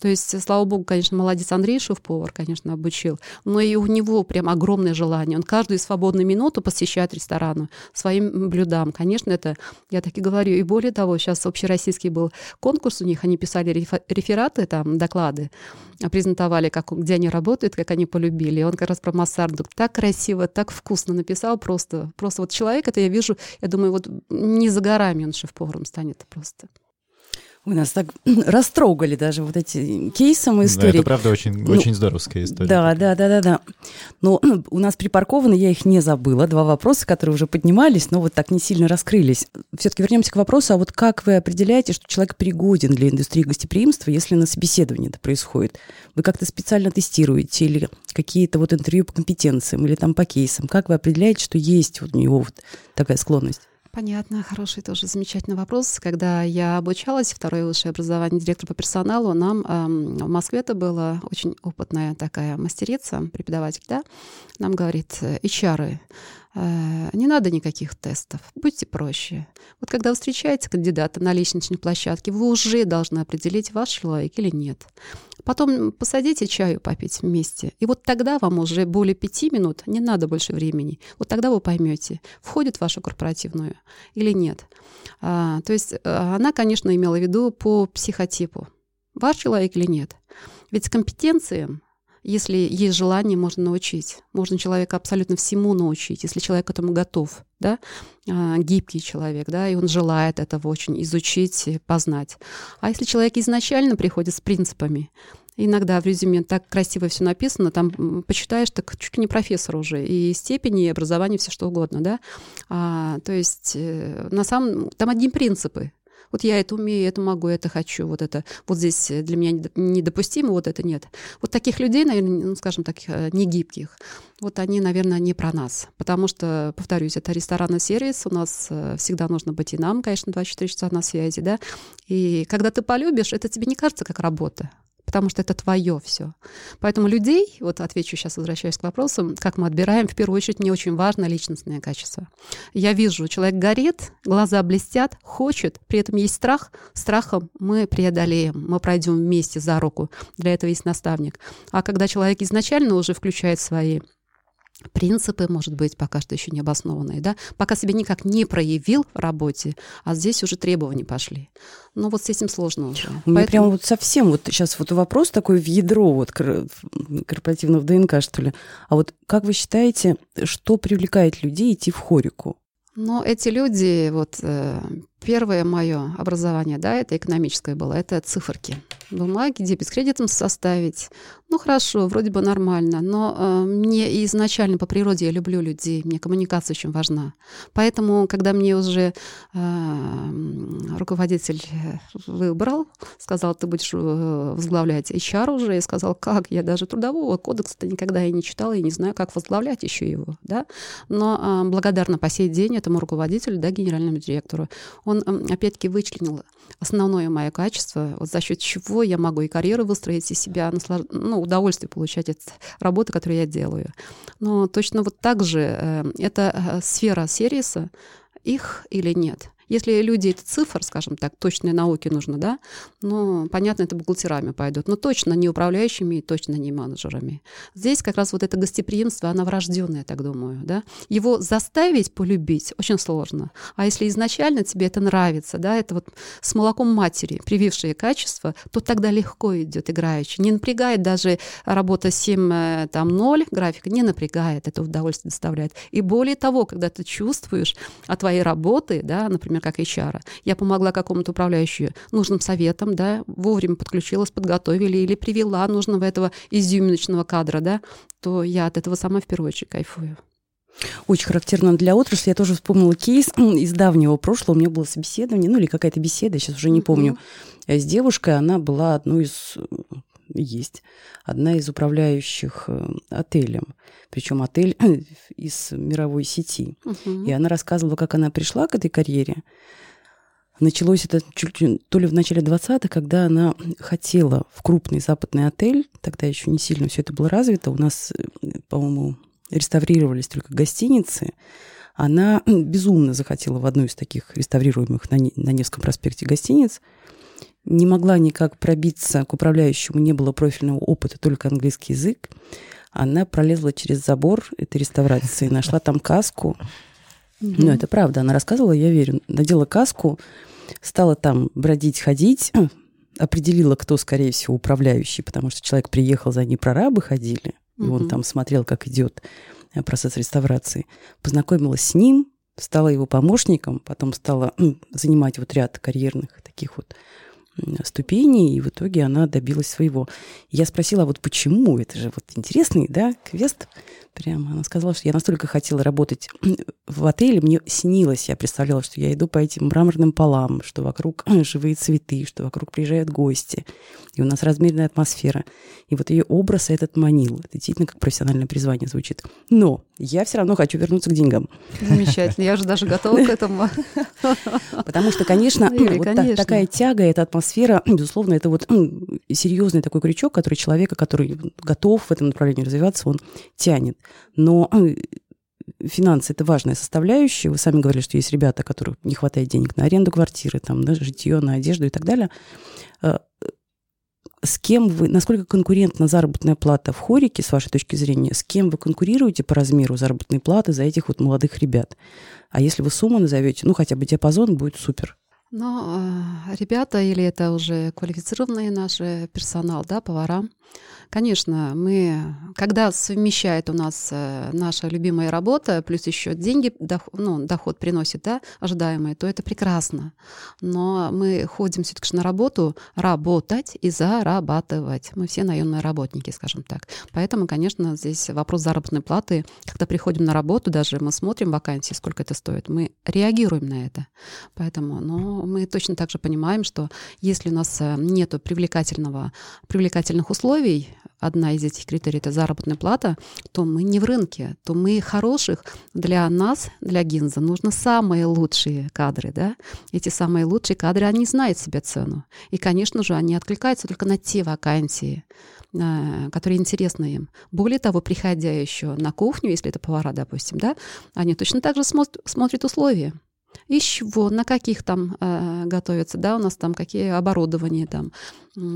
То есть, слава богу, конечно, молодец Андрей шеф-повар, конечно, обучил, но и у него прям огромное желание. Он каждую свободную минуту посещает рестораны своим блюдам. Конечно, это, я так и говорю. И более того, сейчас общероссийский был конкурс у них, они писали рефераты, там, доклады, презентовали, как, где они работают, как они полюбили. И он как раз про массарду так красиво, так вкусно написал просто. Просто вот человек, это я вижу, я думаю, вот не за горами он шеф-поваром станет просто. Вы нас так растрогали даже вот эти кейсом истории. Да, это правда очень, ну, очень здоровская история. Да, да, да, да, да. Но у нас припаркованы, я их не забыла. Два вопроса, которые уже поднимались, но вот так не сильно раскрылись. Все-таки вернемся к вопросу, а вот как вы определяете, что человек пригоден для индустрии гостеприимства, если на собеседовании это происходит? Вы как-то специально тестируете или какие-то вот интервью по компетенциям или там по кейсам? Как вы определяете, что есть вот у него вот такая склонность? Понятно, хороший тоже замечательный вопрос. Когда я обучалась, второе высшее образование директор по персоналу, нам эм, в Москве это была очень опытная такая мастерица, преподаватель, да, нам говорит, HR, э, не надо никаких тестов, будьте проще. Вот когда вы встречаете кандидата на лестничной площадке, вы уже должны определить, ваш человек или нет. Потом посадите чаю попить вместе. И вот тогда вам уже более пяти минут, не надо больше времени. Вот тогда вы поймете, входит в вашу корпоративную или нет. А, то есть а, она, конечно, имела в виду по психотипу. Ваш человек или нет. Ведь компетенции Если есть желание, можно научить. Можно человека абсолютно всему научить, если человек к этому готов, да, а, гибкий человек, да, и он желает этого очень изучить, познать. А если человек изначально приходит с принципами, иногда в резюме так красиво все написано, там почитаешь, так чуть ли не профессор уже, и степени, и образование, все что угодно, да. А, то есть э, на самом там одни принципы, вот я это умею, это могу, это хочу, вот это, вот здесь для меня недопустимо, вот это нет. Вот таких людей, наверное, ну, скажем так, э, негибких, вот они, наверное, не про нас. Потому что, повторюсь, это ресторанный сервис, у нас э, всегда нужно быть и нам, конечно, 24 часа на связи, да. И когда ты полюбишь, это тебе не кажется как работа потому что это твое все. Поэтому людей, вот отвечу сейчас, возвращаясь к вопросам, как мы отбираем, в первую очередь мне очень важно личностное качество. Я вижу, человек горит, глаза блестят, хочет, при этом есть страх. Страхом мы преодолеем, мы пройдем вместе за руку. Для этого есть наставник. А когда человек изначально уже включает свои принципы, может быть, пока что еще не обоснованные, да, пока себя никак не проявил в работе, а здесь уже требования пошли. Но вот с этим сложно уже. У меня Поэтому... прям вот совсем вот сейчас вот вопрос такой в ядро вот корпоративного ДНК, что ли. А вот как вы считаете, что привлекает людей идти в хорику? Но эти люди, вот э, первое мое образование, да, это экономическое было, это циферки. Бумаги, дебет с кредитом составить. Ну, хорошо, вроде бы нормально, но э, мне изначально по природе я люблю людей, мне коммуникация очень важна. Поэтому, когда мне уже э, руководитель выбрал, сказал, ты будешь э, возглавлять HR уже, я сказал, как? Я даже трудового кодекса-то никогда и не читала, и не знаю, как возглавлять еще его, да. Но э, благодарна по сей день этому руководителю, да, генеральному директору он, опять-таки, вычленил основное мое качество, вот за счет чего я могу и карьеру выстроить, и себя, наслаж... ну, удовольствие получать от работы, которую я делаю. Но точно вот так же э, эта э, сфера сервиса, их или нет. Если люди это цифр, скажем так, точные науки нужно, да, ну, понятно, это бухгалтерами пойдут, но точно не управляющими и точно не менеджерами. Здесь как раз вот это гостеприимство, оно врожденное, я так думаю, да. Его заставить полюбить очень сложно. А если изначально тебе это нравится, да, это вот с молоком матери привившие качество, то тогда легко идет играючи. Не напрягает даже работа 7, э, там, 0 графика, не напрягает, это удовольствие доставляет. И более того, когда ты чувствуешь от твоей работы, да, например, как HR. Я помогла какому-то управляющему нужным советом, да, вовремя подключилась, подготовили или привела нужного этого изюминочного кадра, да, то я от этого сама в первую очередь кайфую. Очень характерно для отрасли. Я тоже вспомнила кейс из давнего прошлого. У меня было собеседование, ну или какая-то беседа, сейчас уже не помню, э, с девушкой. Она была одной из есть одна из управляющих э, отелем, причем отель из мировой сети. Угу. И она рассказывала, как она пришла к этой карьере. Началось это чуть то ли в начале 20-х, когда она хотела в крупный западный отель, тогда еще не сильно все это было развито, у нас, э, по-моему, реставрировались только гостиницы, она безумно захотела в одну из таких реставрируемых на, на Невском проспекте гостиниц – не могла никак пробиться к управляющему, не было профильного опыта, только английский язык. Она пролезла через забор этой реставрации, нашла там каску. Ну, это правда, она рассказывала, я верю. Надела каску, стала там бродить, ходить, определила, кто, скорее всего, управляющий, потому что человек приехал, за ней прорабы ходили, и он там смотрел, как идет э, процесс реставрации. Познакомилась с ним, стала его помощником, потом стала занимать вот ряд карьерных таких вот ступеней, и в итоге она добилась своего. Я спросила, а вот почему? Это же вот интересный, да, квест. Прямо она сказала, что я настолько хотела работать в отеле, мне снилось, я представляла, что я иду по этим мраморным полам, что вокруг живые цветы, что вокруг приезжают гости, и у нас размеренная атмосфера. И вот ее образ этот манил. Это действительно как профессиональное призвание звучит. Но я все равно хочу вернуться к деньгам. Замечательно, я уже даже готова к этому. Потому что, конечно, вот такая тяга, эта атмосфера, безусловно, это вот серьезный такой крючок, который человека, который готов в этом направлении развиваться, он тянет. Но финансы – это важная составляющая. Вы сами говорили, что есть ребята, которым не хватает денег на аренду квартиры, там, на житье, на одежду и так далее. Э, с кем вы, насколько конкурентна заработная плата в хорике, с вашей точки зрения, с кем вы конкурируете по размеру заработной платы за этих вот молодых ребят? А если вы сумму назовете, ну, хотя бы диапазон будет супер. Ну, ребята, или это уже квалифицированный наш персонал, да, повара, Конечно, мы, когда совмещает у нас э, наша любимая работа, плюс еще деньги, доход, ну, доход приносит, да, ожидаемый, то это прекрасно. Но мы ходим все-таки на работу работать и зарабатывать. Мы все наемные работники, скажем так. Поэтому, конечно, здесь вопрос заработной платы. Когда приходим на работу, даже мы смотрим вакансии, сколько это стоит, мы реагируем на это. Поэтому, но мы точно так же понимаем, что если у нас э, нет привлекательного, привлекательных условий, одна из этих критерий — это заработная плата, то мы не в рынке, то мы хороших. Для нас, для Гинза, нужно самые лучшие кадры. Да? Эти самые лучшие кадры, они знают себе цену. И, конечно же, они откликаются только на те вакансии, э, которые интересны им. Более того, приходя еще на кухню, если это повара, допустим, да, они точно так же смотрят условия из чего, на каких там э, готовятся, да, у нас там какие оборудования там,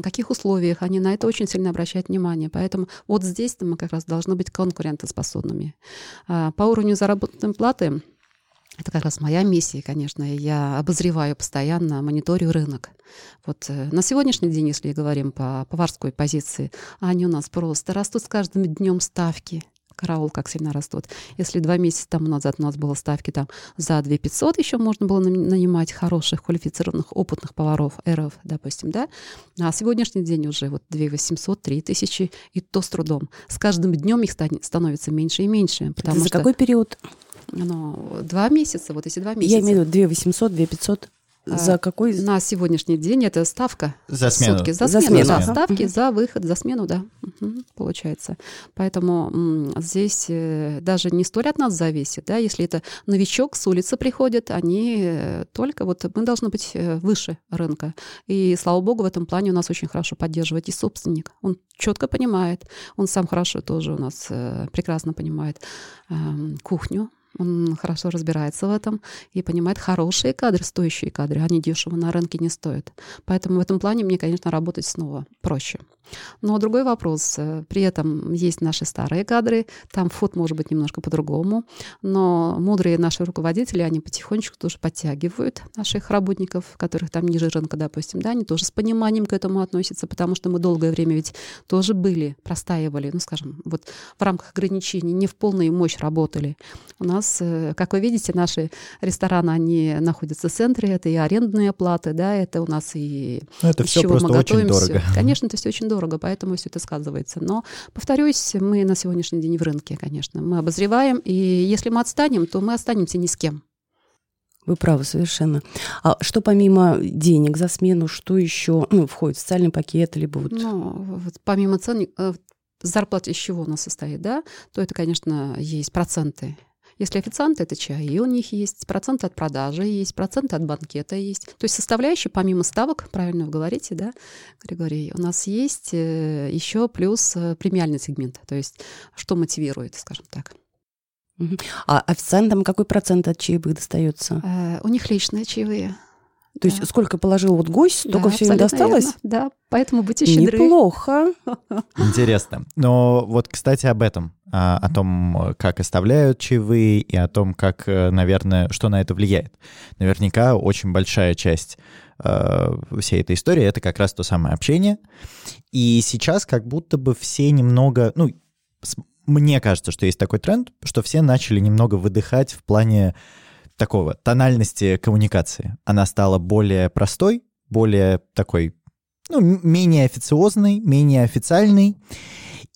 каких условиях, они на это очень сильно обращают внимание. Поэтому вот здесь мы как раз должны быть конкурентоспособными. Э, по уровню заработной платы это как раз моя миссия, конечно. Я обозреваю постоянно, мониторю рынок. Вот э, на сегодняшний день, если говорим по поварской позиции, они у нас просто растут с каждым днем ставки караул как сильно растут. Если два месяца тому назад у нас было ставки там за 2 500, еще можно было нанимать хороших, квалифицированных, опытных поваров, эров, допустим, да, а сегодняшний день уже вот 2 800, 3 тысячи, и то с трудом. С каждым днем их становится меньше и меньше. Потому Это за что, какой период? Ну, два месяца, вот если два месяца. Я имею в виду 2 800, 2 500. А, за какой? На сегодняшний день это ставка. За смену. Сутки. За, за смену, да. Ставки за выход, за смену, да. Угу, получается. Поэтому м, здесь э, даже не столь от нас зависит, да. Если это новичок с улицы приходит, они э, только вот мы должны быть э, выше рынка. И слава богу, в этом плане у нас очень хорошо поддерживает и собственник. Он четко понимает, он сам хорошо тоже у нас прекрасно понимает эм, кухню, он хорошо разбирается в этом и понимает хорошие кадры, стоящие кадры, они дешево на рынке не стоят. Поэтому в этом плане мне, конечно, работать снова проще. Но другой вопрос. При этом есть наши старые кадры, там фот может быть немножко по-другому, но мудрые наши руководители, они потихонечку тоже подтягивают наших работников, которых там ниже рынка, допустим, да, они тоже с пониманием к этому относятся, потому что мы долгое время ведь тоже были, простаивали, ну, скажем, вот в рамках ограничений, не в полную мощь работали. У нас, э, как вы видите, наши рестораны, они находятся в центре, это и арендные платы, да, это у нас и... Ну, это все просто очень дорого. Конечно, это все очень дорого поэтому все это сказывается. Но, повторюсь, мы на сегодняшний день в рынке, конечно. Мы обозреваем, и если мы отстанем, то мы останемся ни с кем. Вы правы, совершенно. А что помимо денег за смену, что еще ну, входит в социальный пакет, либо вот... Ну, вот помимо цен, э, зарплата из чего у нас состоит, да, то это, конечно, есть проценты если официанты, это чаи у них есть, проценты от продажи есть, проценты от банкета есть. То есть составляющие, помимо ставок, правильно вы говорите, да, Григорий, у нас есть э, еще плюс э, премиальный сегмент, то есть что мотивирует, скажем так. А официантам какой процент от чаевых достается? Э, у них личные чаевые. То есть сколько положил вот гость, столько да, все им досталось? Верно. Да, поэтому будьте щедры. Неплохо. Интересно. Но вот, кстати, об этом, а, о том, как оставляют чаевые и о том, как, э, наверное, что на это влияет. Наверняка очень большая часть э, всей этой истории — это как раз то самое общение. И сейчас как будто бы все немного, ну, мне кажется, что есть такой тренд, что все начали немного выдыхать в плане такого тональности коммуникации. Она стала более простой, более такой, ну, менее официозной, менее официальной.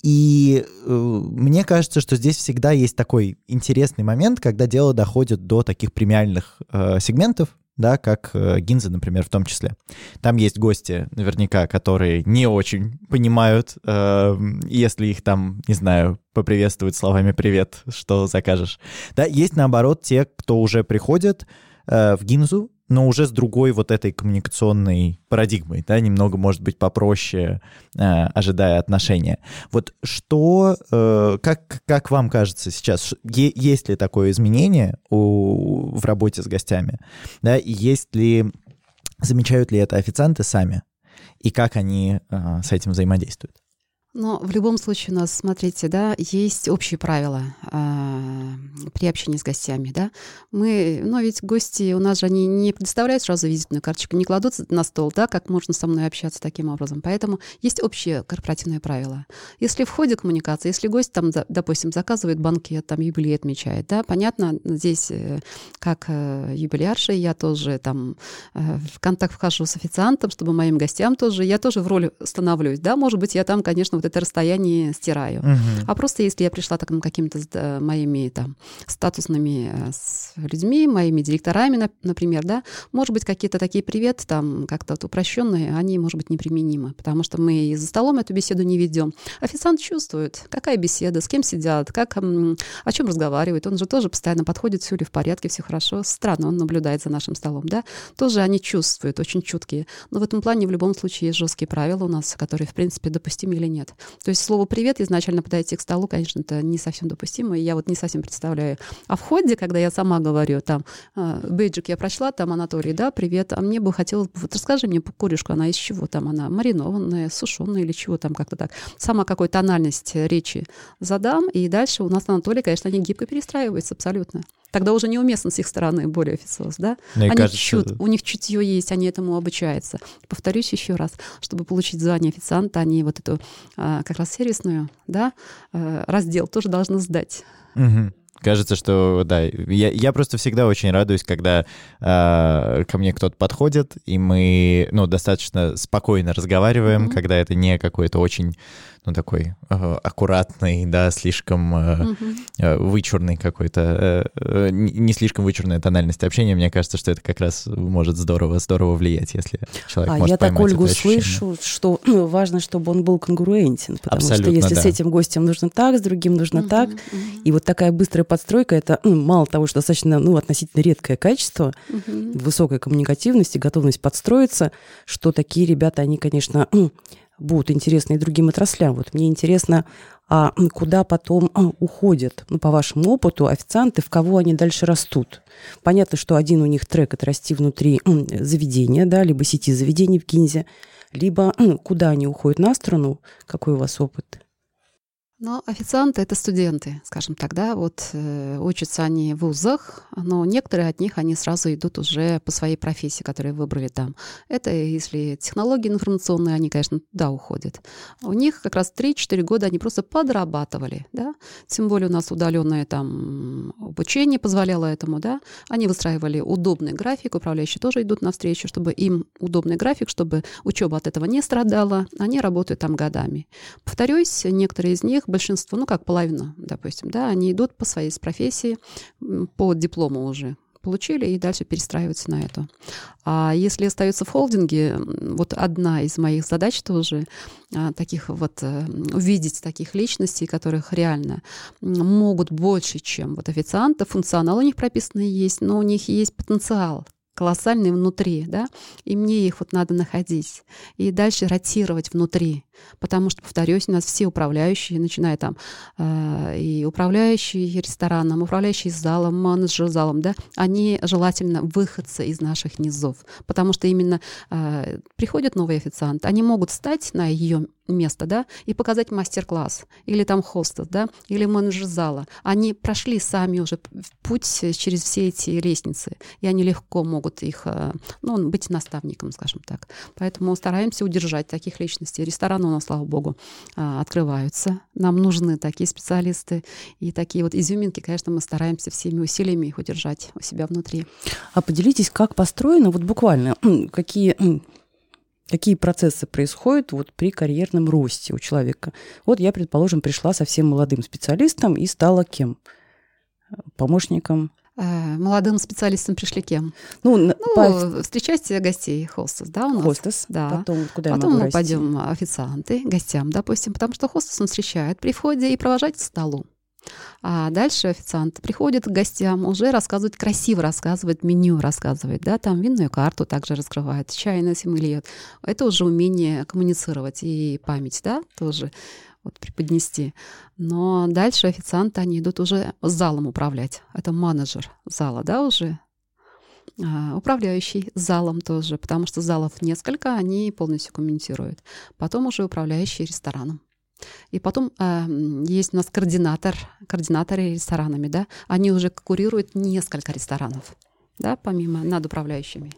И э, мне кажется, что здесь всегда есть такой интересный момент, когда дело доходит до таких премиальных э, сегментов, да, как э, Гинза, например, в том числе. Там есть гости, наверняка, которые не очень понимают, э, если их там, не знаю, поприветствуют словами «привет», что закажешь. Да, есть, наоборот, те, кто уже приходят э, в Гинзу, но уже с другой вот этой коммуникационной парадигмой, да, немного, может быть, попроще, э, ожидая отношения. Вот что, э, как, как вам кажется сейчас, е- есть ли такое изменение у, в работе с гостями, да, и есть ли, замечают ли это официанты сами, и как они э, с этим взаимодействуют? Но в любом случае у нас, смотрите, да, есть общие правила э, при общении с гостями, да. Мы, ну ведь гости у нас же они не предоставляют сразу визитную карточку, не кладут на стол, да, как можно со мной общаться таким образом. Поэтому есть общие корпоративные правила. Если в ходе коммуникации, если гость там, допустим, заказывает банкет, там юбилей отмечает, да, понятно, здесь э, как э, юбилярша, я тоже там э, в контакт вхожу с официантом, чтобы моим гостям тоже, я тоже в роли становлюсь, да, может быть, я там, конечно, вот это расстояние стираю. Угу. А просто если я пришла так, какими-то э, моими там статусными э, с людьми, моими директорами, например, да, может быть, какие-то такие привет там как-то вот упрощенные, они, может быть, неприменимы, потому что мы и за столом эту беседу не ведем. Официант чувствует, какая беседа, с кем сидят, как, о чем разговаривают. Он же тоже постоянно подходит, все ли в порядке, все хорошо. Странно, он наблюдает за нашим столом, да. Тоже они чувствуют, очень чуткие. Но в этом плане в любом случае есть жесткие правила у нас, которые, в принципе, допустимы или нет. То есть слово «привет» изначально подойти к столу, конечно, это не совсем допустимо, и я вот не совсем представляю. А в ходе, когда я сама говорю, там, «А, бейджик я прочла, там, Анатолий, да, привет, а мне бы хотелось, вот расскажи мне курюшку, она из чего там, она маринованная, сушеная или чего там, как-то так. Сама какой тональность речи задам, и дальше у нас Анатолий, конечно, они гибко перестраиваются абсолютно. Тогда уже неуместно с их стороны более официоз, да? Мне они кажется... чут, у них чутье есть, они этому обучаются. Повторюсь еще раз, чтобы получить звание официанта, они вот эту а, как раз сервисную, да, а, раздел тоже должны сдать. Угу. Кажется, что да, я, я просто всегда очень радуюсь, когда э, ко мне кто-то подходит, и мы ну, достаточно спокойно разговариваем, mm-hmm. когда это не какой-то очень ну, такой э, аккуратный, да, слишком э, угу. э, вычурный какой-то, э, э не слишком вычурная тональность общения. Мне кажется, что это как раз может здорово, здорово влиять, если человек а может я так Ольгу слышу, что ну, важно, чтобы он был конгруентен, потому Абсолютно, что если да. с этим гостем нужно так, с другим нужно угу, так, угу. и вот такая быстрая подстройка, это ну, мало того, что достаточно ну, относительно редкое качество, угу. высокая коммуникативность и готовность подстроиться, что такие ребята, они, конечно, будут интересны и другим отраслям. Вот мне интересно, а куда потом а, уходят, ну, по вашему опыту, официанты, в кого они дальше растут? Понятно, что один у них трек – это расти внутри заведения, да, либо сети заведений в Кинзе, либо куда они уходят на страну, какой у вас опыт? Но официанты — это студенты, скажем так, да, вот э, учатся они в вузах, но некоторые от них, они сразу идут уже по своей профессии, которую выбрали там. Это если технологии информационные, они, конечно, туда уходят. У них как раз 3-4 года они просто подрабатывали, да, тем более у нас удаленное там обучение позволяло этому, да, они выстраивали удобный график, управляющие тоже идут навстречу, чтобы им удобный график, чтобы учеба от этого не страдала, они работают там годами. Повторюсь, некоторые из них большинство, ну как половина, допустим, да, они идут по своей профессии, по диплому уже получили и дальше перестраиваются на это. А если остаются в холдинге, вот одна из моих задач тоже а, таких вот э, увидеть таких личностей, которых реально могут больше, чем вот официанты, функционал у них прописанный есть, но у них есть потенциал колоссальные внутри, да, и мне их вот надо находить. И дальше ротировать внутри, потому что, повторюсь, у нас все управляющие, начиная там э, и управляющие рестораном, управляющие залом, менеджер залом, да, они желательно выходцы из наших низов, потому что именно э, приходят новые официанты, они могут стать на ее место, да, и показать мастер-класс, или там хостес, да, или менеджер зала. Они прошли сами уже путь через все эти лестницы, и они легко могут их, э, ну, быть наставником, скажем так. Поэтому стараемся удержать таких личностей. Рестораны у нас, слава богу, э, открываются. Нам нужны такие специалисты, и такие вот изюминки, конечно, мы стараемся всеми усилиями их удержать у себя внутри. А поделитесь, как построено, вот буквально, какие Какие процессы происходят вот при карьерном росте у человека? Вот я, предположим, пришла совсем молодым специалистом и стала кем? Помощником Молодым специалистам пришли кем? Ну, ну по... встречать гостей, хостес, да, у нас? Хостес, да. Потом куда Потом мы расти? пойдем официанты, гостям, допустим, потому что хостес он встречает при входе и провожает к столу. А дальше официант приходит к гостям, уже рассказывает, красиво рассказывает, меню рассказывает, да, там винную карту также раскрывает, чай на льет. Это уже умение коммуницировать и память, да, тоже вот преподнести. Но дальше официанты, они идут уже залом управлять. Это менеджер зала, да, уже а, управляющий залом тоже, потому что залов несколько, они полностью комментируют. Потом уже управляющий рестораном. И потом э, есть у нас координатор, координаторы ресторанами, да, они уже курируют несколько ресторанов, да, помимо над управляющими.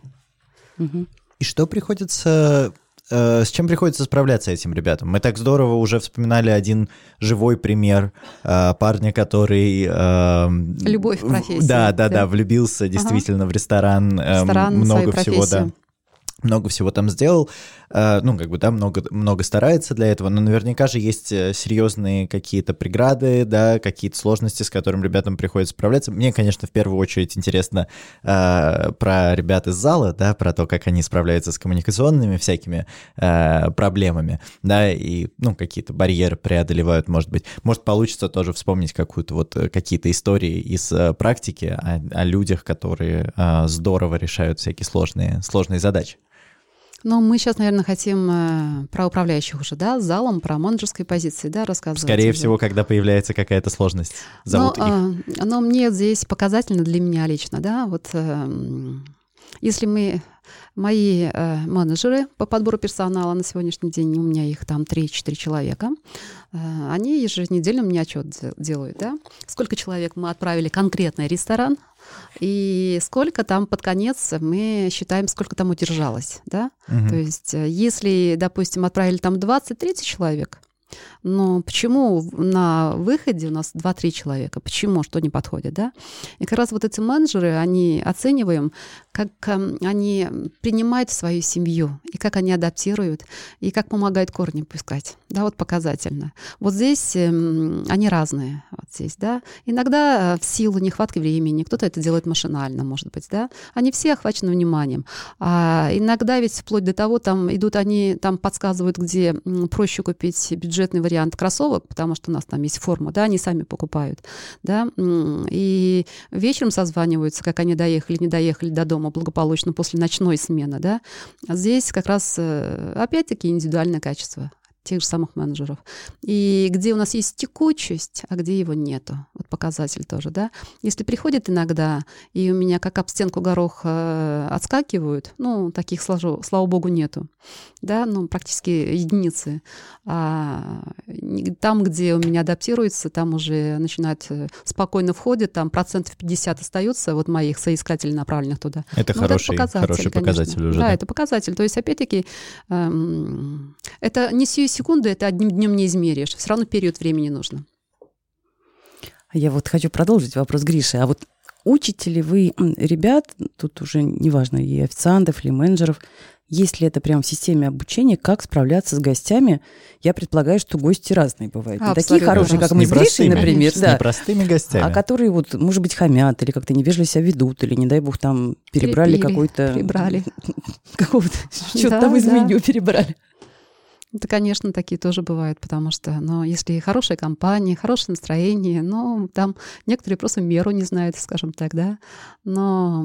И что приходится э, с чем приходится справляться этим ребятам? Мы так здорово уже вспоминали один живой пример э, парня, который... Э, Любовь к профессии. Да, да, да, да влюбился действительно ага. в ресторан. Э, ресторан много всего, да много всего там сделал, э, ну, как бы, да, много, много старается для этого, но наверняка же есть э, серьезные какие-то преграды, да, какие-то сложности, с которыми ребятам приходится справляться. Мне, конечно, в первую очередь интересно э, про ребят из зала, да, про то, как они справляются с коммуникационными всякими э, проблемами, да, и, ну, какие-то барьеры преодолевают, может быть. Может, получится тоже вспомнить какую-то вот э, какие-то истории из практики о, о людях, которые э, здорово решают всякие сложные, сложные задачи. Но мы сейчас, наверное, хотим э, про управляющих уже, да, залом, про менеджерской позиции, да, рассказывать. Скорее уже. всего, когда появляется какая-то сложность, зовут но, их. Э, но мне здесь показательно для меня лично, да, вот э, если мы Мои э, менеджеры по подбору персонала на сегодняшний день, у меня их там 3-4 человека, э, они еженедельно мне отчет делают, да, сколько человек мы отправили конкретный ресторан, и сколько там под конец мы считаем, сколько там удержалось, да. Угу. То есть э, если, допустим, отправили там 20-30 человек, но почему на выходе у нас 2-3 человека? Почему? Что не подходит, да? И как раз вот эти менеджеры, они оцениваем, как эм, они принимают свою семью, и как они адаптируют, и как помогают корни пускать. Да, вот показательно. Вот здесь эм, они разные. Вот здесь, да. Иногда в силу нехватки времени, кто-то это делает машинально, может быть, да. Они все охвачены вниманием. А иногда ведь вплоть до того, там идут они, там подсказывают, где проще купить бюджетный вариант кроссовок, потому что у нас там есть форма, да, они сами покупают, да, и вечером созваниваются, как они доехали, не доехали до дома благополучно после ночной смены, да. А здесь как раз, э, опять-таки, индивидуальное качество тех же самых менеджеров. И где у нас есть текучесть, а где его нету. Вот показатель тоже, да. Если приходит иногда, и у меня как об стенку горох э, отскакивают, ну, таких, слажу, слава богу, нету, да, ну, практически единицы. А там, где у меня адаптируется, там уже начинают э, спокойно входят, там процентов 50 остается вот моих соискателей, направленных туда. Это ну, хороший, вот это показатель, хороший показатель уже. Да, да, это показатель. То есть, опять-таки, эм, это не сию секунды, это одним днем не измеришь. Все равно период времени нужно. Я вот хочу продолжить вопрос Гриши. А вот учите ли вы ребят, тут уже неважно, и официантов, или менеджеров, есть ли это прям в системе обучения, как справляться с гостями? Я предполагаю, что гости разные бывают. А, не такие хорошие, как мы с Гришей, например. С да, непростыми гостями. А которые вот, может быть, хамят, или как-то невежливо себя ведут, или, не дай бог, там перебрали какой-то... Перебрали. Какого-то... Что-то там из меню перебрали. Это, конечно, такие тоже бывают, потому что, но если хорошая компания, хорошее настроение, ну, там некоторые просто меру не знают, скажем так, да, но...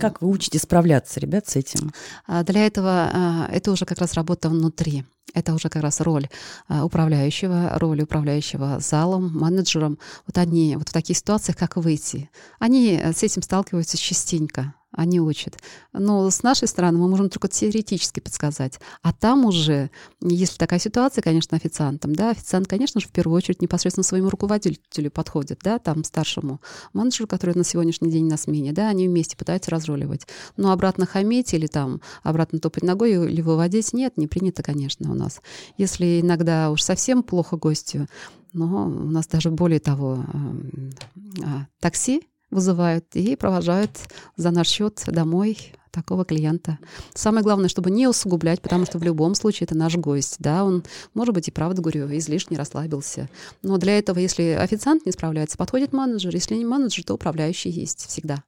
Как вы учите справляться, ребят, с этим? А, для этого а, это уже как раз работа внутри. Это уже как раз роль а, управляющего, роль управляющего залом, менеджером. Вот они вот в таких ситуациях, как выйти, они э, с этим сталкиваются частенько они учат. Но с нашей стороны мы можем только теоретически подсказать. А там уже, если такая ситуация, конечно, официантом, да, официант, конечно же, в первую очередь непосредственно своему руководителю подходит, да, там старшему менеджеру, который на сегодняшний день на смене, да, они вместе пытаются разруливать. Но обратно хамить или там обратно топать ногой или выводить, нет, не принято, конечно, у нас. Если иногда уж совсем плохо гостю, но у нас даже более того, а, такси вызывают и провожают за наш счет домой такого клиента. Самое главное, чтобы не усугублять, потому что в любом случае это наш гость, да, он, может быть, и правда, говорю, излишне расслабился. Но для этого, если официант не справляется, подходит менеджер, если не менеджер, то управляющий есть всегда.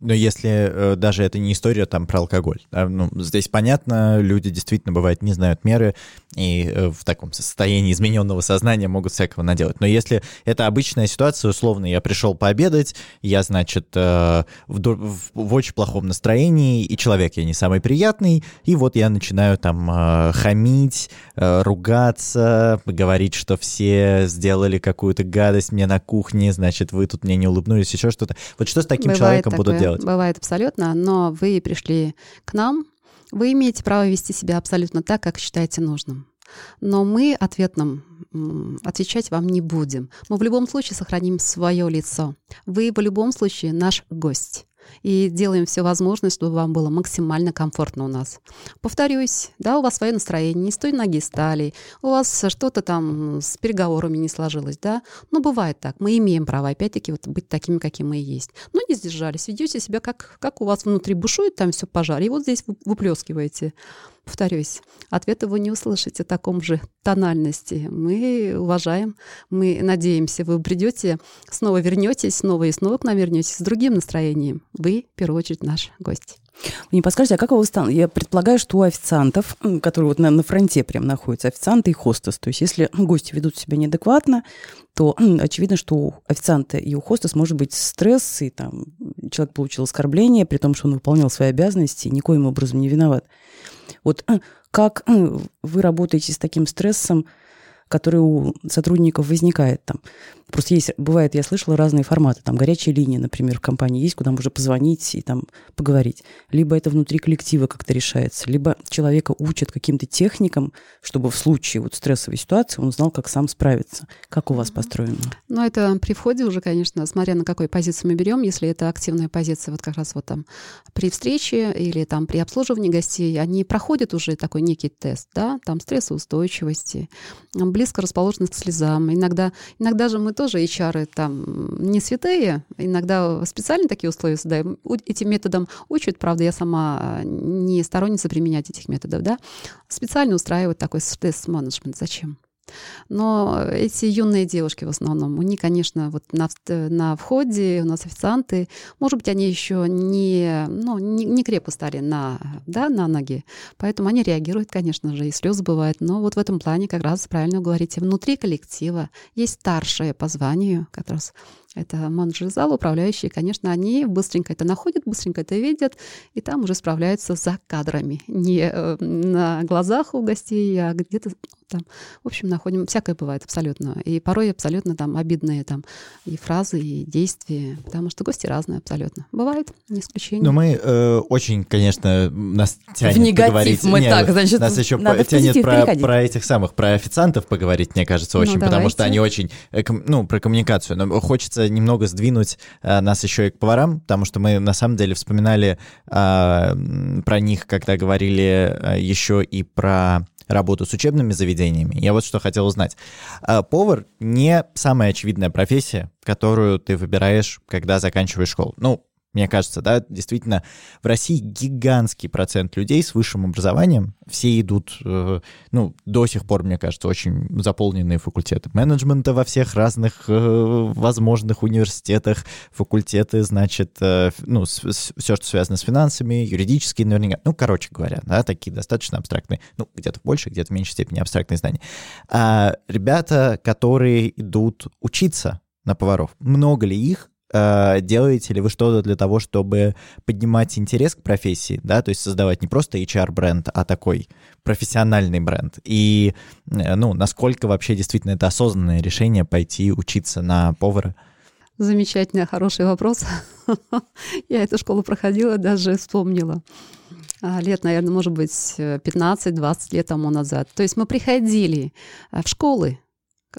Но если э, даже это не история там про алкоголь, да, ну, здесь понятно, люди действительно бывает не знают меры и э, в таком состоянии измененного сознания могут всякого наделать. Но если это обычная ситуация, условно, я пришел пообедать, я, значит, э, в, в, в очень плохом настроении, и человек я не самый приятный, и вот я начинаю там хамить, ругаться, говорить, что все сделали какую-то гадость мне на кухне, значит, вы тут мне не улыбнулись, еще что-то. Вот что с таким Бывает человеком такое. будут делать? Бывает абсолютно, но вы пришли к нам, вы имеете право вести себя абсолютно так, как считаете нужным. Но мы ответным отвечать вам не будем. Мы в любом случае сохраним свое лицо. Вы в любом случае наш гость и делаем все возможное, чтобы вам было максимально комфортно у нас. Повторюсь, да, у вас свое настроение, не с той ноги стали, у вас что-то там с переговорами не сложилось, да, ну, бывает так, мы имеем право, опять-таки, вот быть такими, какими мы и есть. Но не сдержались, ведете себя, как, как у вас внутри бушует там все пожар, и вот здесь вы выплескиваете повторюсь, ответа вы не услышите в таком же тональности. Мы уважаем, мы надеемся, вы придете, снова вернетесь, снова и снова к нам вернетесь с другим настроением. Вы, в первую очередь, наш гость. Не подскажете, а как у вас там? Я предполагаю, что у официантов, которые вот на, на фронте прям находятся, официанты и хостес. То есть если гости ведут себя неадекватно, то очевидно, что у официанта и у хостес может быть стресс, и там человек получил оскорбление, при том, что он выполнял свои обязанности, и никоим образом не виноват. Вот как вы работаете с таким стрессом, который у сотрудников возникает там. Просто есть, бывает, я слышала разные форматы, там горячая линия, например, в компании есть, куда можно позвонить и там поговорить. Либо это внутри коллектива как-то решается, либо человека учат каким-то техникам, чтобы в случае вот стрессовой ситуации он знал, как сам справиться. Как у вас построено? Ну, это при входе уже, конечно, смотря на какой позиции мы берем, если это активная позиция, вот как раз вот там при встрече или там при обслуживании гостей, они проходят уже такой некий тест, да, там стрессоустойчивости, близко расположенность к слезам. Иногда, иногда же мы тоже HR там не святые, иногда специально такие условия создаем. Этим методом учат, правда, я сама не сторонница применять этих методов, да, специально устраивают такой стресс-менеджмент. Зачем? Но эти юные девушки в основном, у них, конечно, вот на, на входе у нас официанты, может быть, они еще не, ну, не, не крепко стали на, да, на ноги, поэтому они реагируют, конечно же, и слезы бывают. Но вот в этом плане как раз правильно говорите, внутри коллектива есть старшие по званию, как раз это менеджеры зала, управляющие, конечно, они быстренько это находят, быстренько это видят, и там уже справляются за кадрами. Не э, на глазах у гостей, а где-то там. В общем, находим, всякое бывает абсолютно. И порой абсолютно там обидные там и фразы, и действия, потому что гости разные абсолютно. Бывает, не исключение. Но мы э, очень, конечно, нас тянет В негатив поговорить. мы Нет, так, значит, нас еще надо по- тянет про, переходить. про этих самых, про официантов поговорить, мне кажется, Ну, очень, потому что они очень, э, ком- ну, про коммуникацию. Но хочется немного сдвинуть э, нас еще и к поварам, потому что мы на самом деле вспоминали м, про них, когда говорили а, еще и про работу с учебными заведениями. Я вот что хотел узнать. А, Повар не самая очевидная профессия, которую ты выбираешь, когда заканчиваешь школу. Ну, мне кажется, да, действительно, в России гигантский процент людей с высшим образованием. Все идут, э, ну, до сих пор, мне кажется, очень заполненные факультеты менеджмента во всех разных э, возможных университетах, факультеты, значит, э, ну, все, что связано с финансами, юридические наверняка. Ну, короче говоря, да, такие достаточно абстрактные, ну, где-то в большей, где-то в меньшей степени абстрактные знания. А ребята, которые идут учиться на поваров, много ли их, делаете ли вы что-то для того, чтобы поднимать интерес к профессии, да, то есть создавать не просто HR-бренд, а такой профессиональный бренд? И, э, ну, насколько вообще действительно это осознанное решение пойти учиться на повара? Замечательный, хороший вопрос. Я эту школу проходила, даже вспомнила. А, Лет, наверное, может быть, 15-20 лет тому назад. То есть мы приходили а, в школы,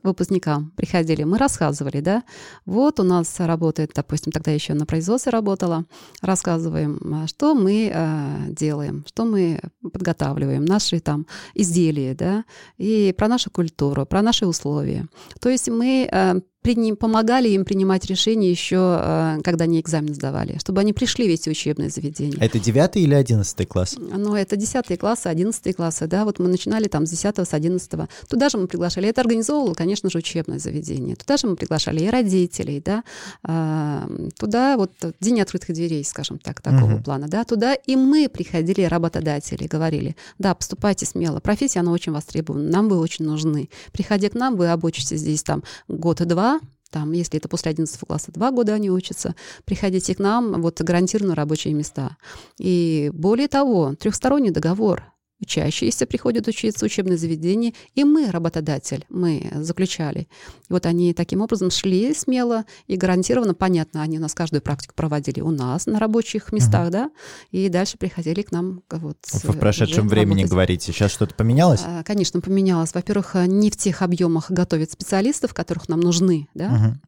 выпускникам приходили, мы рассказывали, да, вот у нас работает, допустим, тогда еще на производстве работала, рассказываем, а, что мы а, делаем, что мы подготавливаем, наши там изделия, да, и про нашу культуру, про наши условия. То есть мы а, прини- помогали им принимать решения еще, а, когда они экзамен сдавали, чтобы они пришли в эти учебные заведения. Это девятый или одиннадцатый класс? Ну, это 10 классы, 11 классы, да, вот мы начинали там с 10 с 11 Туда же мы приглашали, это организовывало, конечно же, учебное заведение. Туда же мы приглашали и родителей, да, а, туда вот день открытых дверей, скажем так, такого Мгм. плана, да, туда и мы приходили, работодатели, говорили, да, поступайте смело, профессия, она очень востребована, нам вы очень нужны. Приходя к нам, вы обучитесь здесь там год-два, там, если это после 11 класса, два года они учатся, приходите к нам, вот гарантированно рабочие места. И более того, трехсторонний договор. Учащиеся приходят учиться, учебное заведение, и мы, работодатель, мы заключали. И вот они таким образом шли смело и гарантированно, понятно, они у нас каждую практику проводили у нас на рабочих местах, uh-huh. да, и дальше приходили к нам вот В прошедшем времени работать. говорите, сейчас что-то поменялось? А, конечно, поменялось. Во-первых, не в тех объемах готовят специалистов, которых нам нужны, да, uh-huh.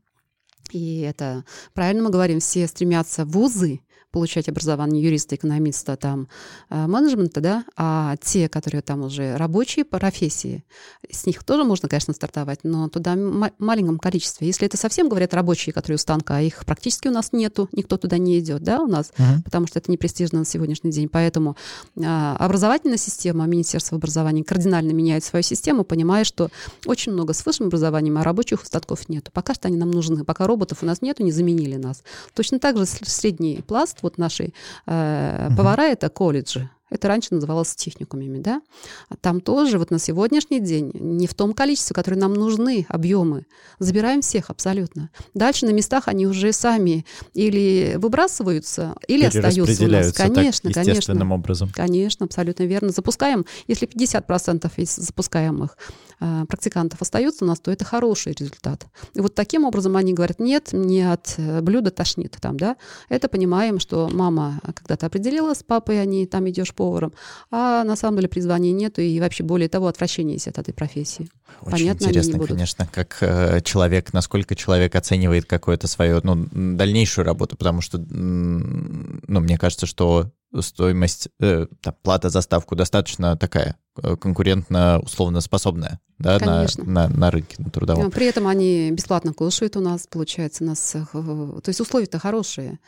И это правильно мы говорим, все стремятся в вузы, получать образование юриста, экономиста, там, э, менеджмента, да, а те, которые там уже рабочие профессии, с них тоже можно, конечно, стартовать, но туда в маленьком количестве. Если это совсем, говорят, рабочие, которые у станка, а их практически у нас нету, никто туда не идет, да, у нас, uh-huh. потому что это не престижно на сегодняшний день. Поэтому а, образовательная система, Министерство образования кардинально меняет свою систему, понимая, что очень много с высшим образованием, а рабочих у станков нету. Пока что они нам нужны, пока роботов у нас нету, не заменили нас. Точно так же средний пласт вот наши э, повара — это колледжи. Это раньше называлось техникумами, да? А там тоже вот на сегодняшний день не в том количестве, которое нам нужны, объемы. Забираем всех абсолютно. Дальше на местах они уже сами или выбрасываются, или остаются у нас. Конечно, так, конечно. образом. Конечно, абсолютно верно. Запускаем, если 50% из запускаемых э, практикантов остаются у нас, то это хороший результат. И вот таким образом они говорят, нет, мне от э, блюда тошнит там, да? Это понимаем, что мама когда-то определила с папой, они там идешь поваром, а на самом деле призвания нету, и вообще более того, отвращение есть от этой профессии. Очень Понятно, интересно, конечно, как э, человек, насколько человек оценивает какое-то свое, ну, дальнейшую работу, потому что, ну, мне кажется, что стоимость, э, там, плата за ставку достаточно такая э, конкурентно условно способная да, на, на, на рынке на трудовом. При этом они бесплатно кушают у нас, получается, у нас, э, то есть условия-то хорошие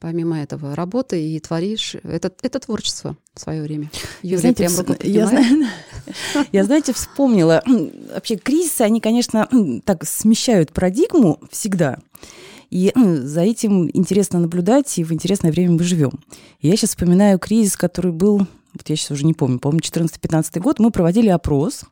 помимо этого работы и творишь. Это, это творчество в свое время. Юлия знаете, прям я, знаю, я, знаете, вспомнила. Вообще кризисы, они, конечно, так смещают парадигму всегда. И за этим интересно наблюдать, и в интересное время мы живем. я сейчас вспоминаю кризис, который был, вот я сейчас уже не помню, по-моему, 14-15 год, мы проводили опрос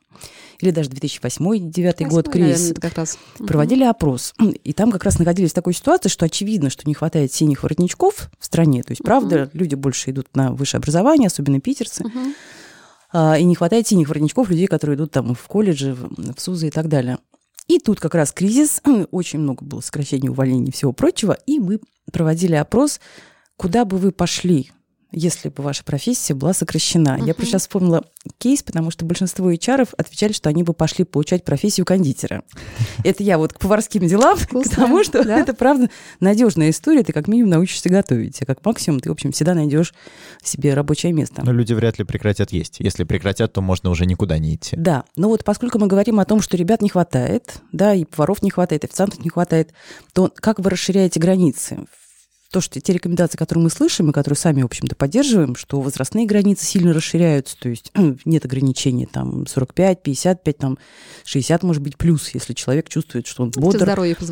или даже 2008-2009 год кризис, наверное, как раз. проводили угу. опрос. И там как раз находились в такой ситуации, что очевидно, что не хватает синих воротничков в стране. То есть, правда, угу. люди больше идут на высшее образование, особенно питерцы. Угу. И не хватает синих воротничков людей, которые идут там в колледжи, в СУЗы и так далее. И тут как раз кризис, очень много было сокращений, увольнений и всего прочего, и мы проводили опрос, куда бы вы пошли если бы ваша профессия была сокращена. Uh-huh. Я сейчас вспомнила кейс, потому что большинство HR отвечали, что они бы пошли получать профессию кондитера. Это я вот к поварским делам, к тому, что это, правда, надежная история. Ты как минимум научишься готовить, а как максимум ты, в общем, всегда найдешь себе рабочее место. Но люди вряд ли прекратят есть. Если прекратят, то можно уже никуда не идти. Да, но вот поскольку мы говорим о том, что ребят не хватает, да, и поваров не хватает, официантов не хватает, то как вы расширяете границы? То, что те рекомендации, которые мы слышим и которые сами, в общем-то, поддерживаем, что возрастные границы сильно расширяются, то есть нет ограничений там 45, 55, там 60, может быть, плюс, если человек чувствует, что он бодр,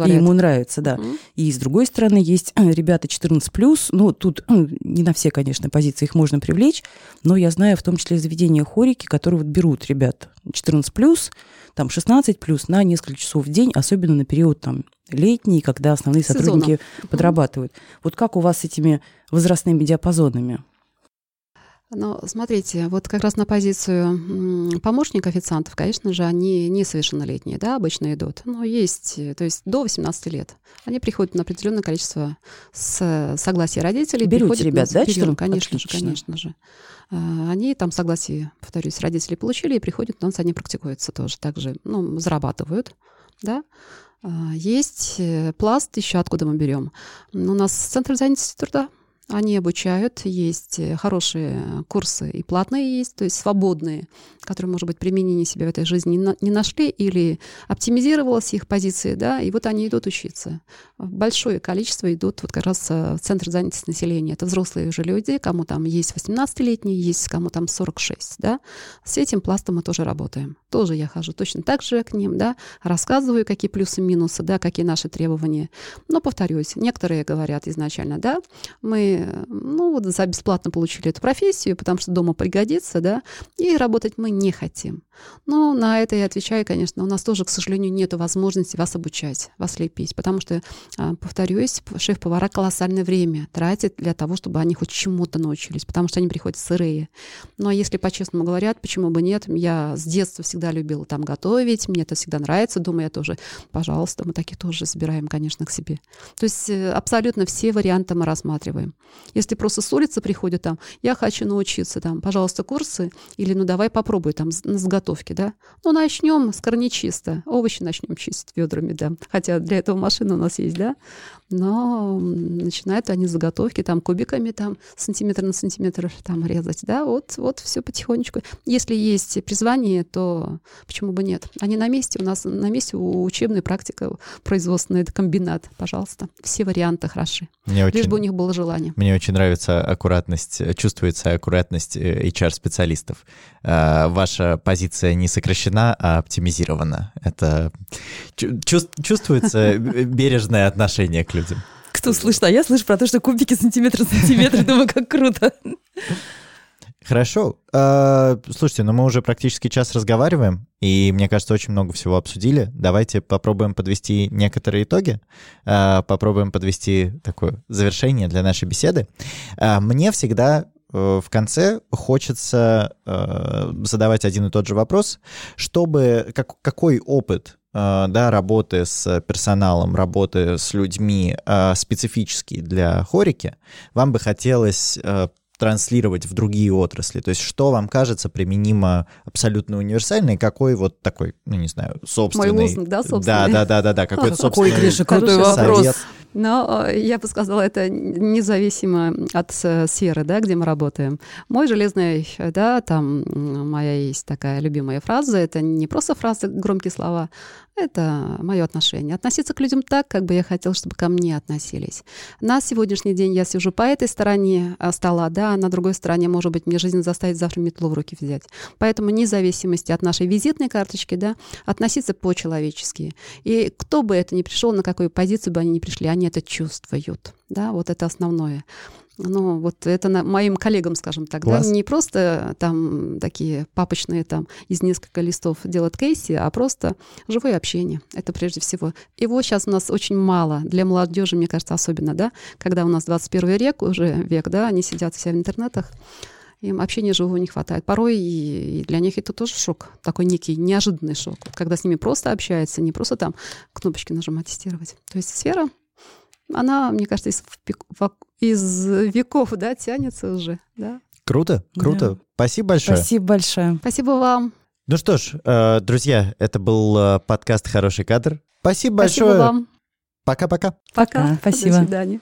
и ему нравится, да. Угу. И с другой стороны, есть ребята 14 плюс, ну, тут не на все, конечно, позиции их можно привлечь, но я знаю в том числе заведения хорики, которые вот берут ребят 14 плюс, там 16 плюс на несколько часов в день, особенно на период там летний, когда основные сотрудники Сезона. подрабатывают. Вот как у вас с этими возрастными диапазонами? Ну, смотрите, вот как раз на позицию помощника официантов, конечно же, они несовершеннолетние, да, обычно идут. Но есть, то есть до 18 лет. Они приходят на определенное количество с согласия родителей. Берете ребят, да? Берем, конечно Отлично. же, конечно же. А, они там согласие, повторюсь, родители получили и приходят, у нас они практикуются тоже, также, ну, зарабатывают, да. А, есть э, пласт еще, откуда мы берем. У нас центр занятости труда, они обучают, есть э, хорошие курсы и платные есть, то есть свободные, которые, может быть, применение себя в этой жизни не нашли или оптимизировалась их позиция, да, и вот они идут учиться. Большое количество идут вот как раз э, в Центр занятости населения. Это взрослые уже люди, кому там есть 18-летние, есть кому там 46, да. С этим пластом мы тоже работаем. Тоже я хожу точно так же к ним, да, рассказываю, какие плюсы, минусы, да, какие наши требования. Но, повторюсь, некоторые говорят изначально, да, мы ну, вот за бесплатно получили эту профессию, потому что дома пригодится, да, и работать мы не хотим. Но на это я отвечаю, конечно, у нас тоже, к сожалению, нет возможности вас обучать, вас лепить, потому что, а, повторюсь, шеф-повара колоссальное время тратят для того, чтобы они хоть чему-то научились, потому что они приходят сырые. Но если по-честному говорят, почему бы нет, я с детства всегда любила там готовить, мне это всегда нравится, дома я тоже, пожалуйста, мы таких тоже забираем, конечно, к себе. То есть э, абсолютно все варианты мы рассматриваем. Если просто с улицы приходят там, я хочу научиться там, пожалуйста, курсы, или ну давай попробуй там с заготовки, да. Ну начнем с корнечиста, овощи начнем чистить ведрами, да. Хотя для этого машина у нас есть, да но начинают они заготовки там кубиками там сантиметр на сантиметр там резать, да, вот, вот все потихонечку. Если есть призвание, то почему бы нет? Они на месте, у нас на месте учебная практика, производственный комбинат, пожалуйста. Все варианты хороши. Мне Лишь очень, бы у них было желание. Мне очень нравится аккуратность, чувствуется аккуратность э, HR-специалистов. А, ваша позиция не сокращена, а оптимизирована. Это чувствуется бережное отношение к людям. Кто слышит? А я слышу про то, что кубики сантиметр сантиметр. Думаю, как круто. Хорошо. А, слушайте, ну мы уже практически час разговариваем, и мне кажется, очень много всего обсудили. Давайте попробуем подвести некоторые итоги, а, попробуем подвести такое завершение для нашей беседы. А, мне всегда э, в конце хочется э, задавать один и тот же вопрос, чтобы как, какой опыт Э, да, работы с персоналом, работы с людьми э, специфические для хорики, вам бы хотелось э, транслировать в другие отрасли? То есть что вам кажется применимо абсолютно универсально и какой вот такой, ну не знаю, собственный... Мой лозунг, да, собственный? Да, да, да, да, да, какой-то собственный Какой, Гриша, крутой вопрос. Но э, я бы сказала, это независимо от сферы, да, где мы работаем. Мой железный, да, там моя есть такая любимая фраза, это не просто фраза, громкие слова, это мое отношение. Относиться к людям так, как бы я хотел, чтобы ко мне относились. На сегодняшний день я сижу по этой стороне э, стола, да, а на другой стороне, может быть, мне жизнь заставит завтра метлу в руки взять. Поэтому вне зависимости от нашей визитной карточки, да, относиться по-человечески. И кто бы это ни пришел, на какую позицию бы они ни пришли, они это чувствуют. Да, вот это основное. Ну, вот это на, моим коллегам, скажем так, да, не просто там такие папочные там из нескольких листов делать кейси, а просто живое общение. Это прежде всего. Его сейчас у нас очень мало. Для молодежи, мне кажется, особенно, да, когда у нас 21 век, уже век, да, они сидят все в интернетах, им общения живого не хватает. Порой и для них это тоже шок, такой некий неожиданный шок, когда с ними просто общается, не просто там кнопочки нажимать, тестировать. То есть сфера она, мне кажется, из, из веков, да, тянется уже, да. Круто, круто. Да. Спасибо большое. Спасибо большое. Спасибо вам. Ну что ж, э, друзья, это был э, подкаст «Хороший кадр». Спасибо, Спасибо большое. вам. Пока-пока. Пока. Спасибо. До свидания.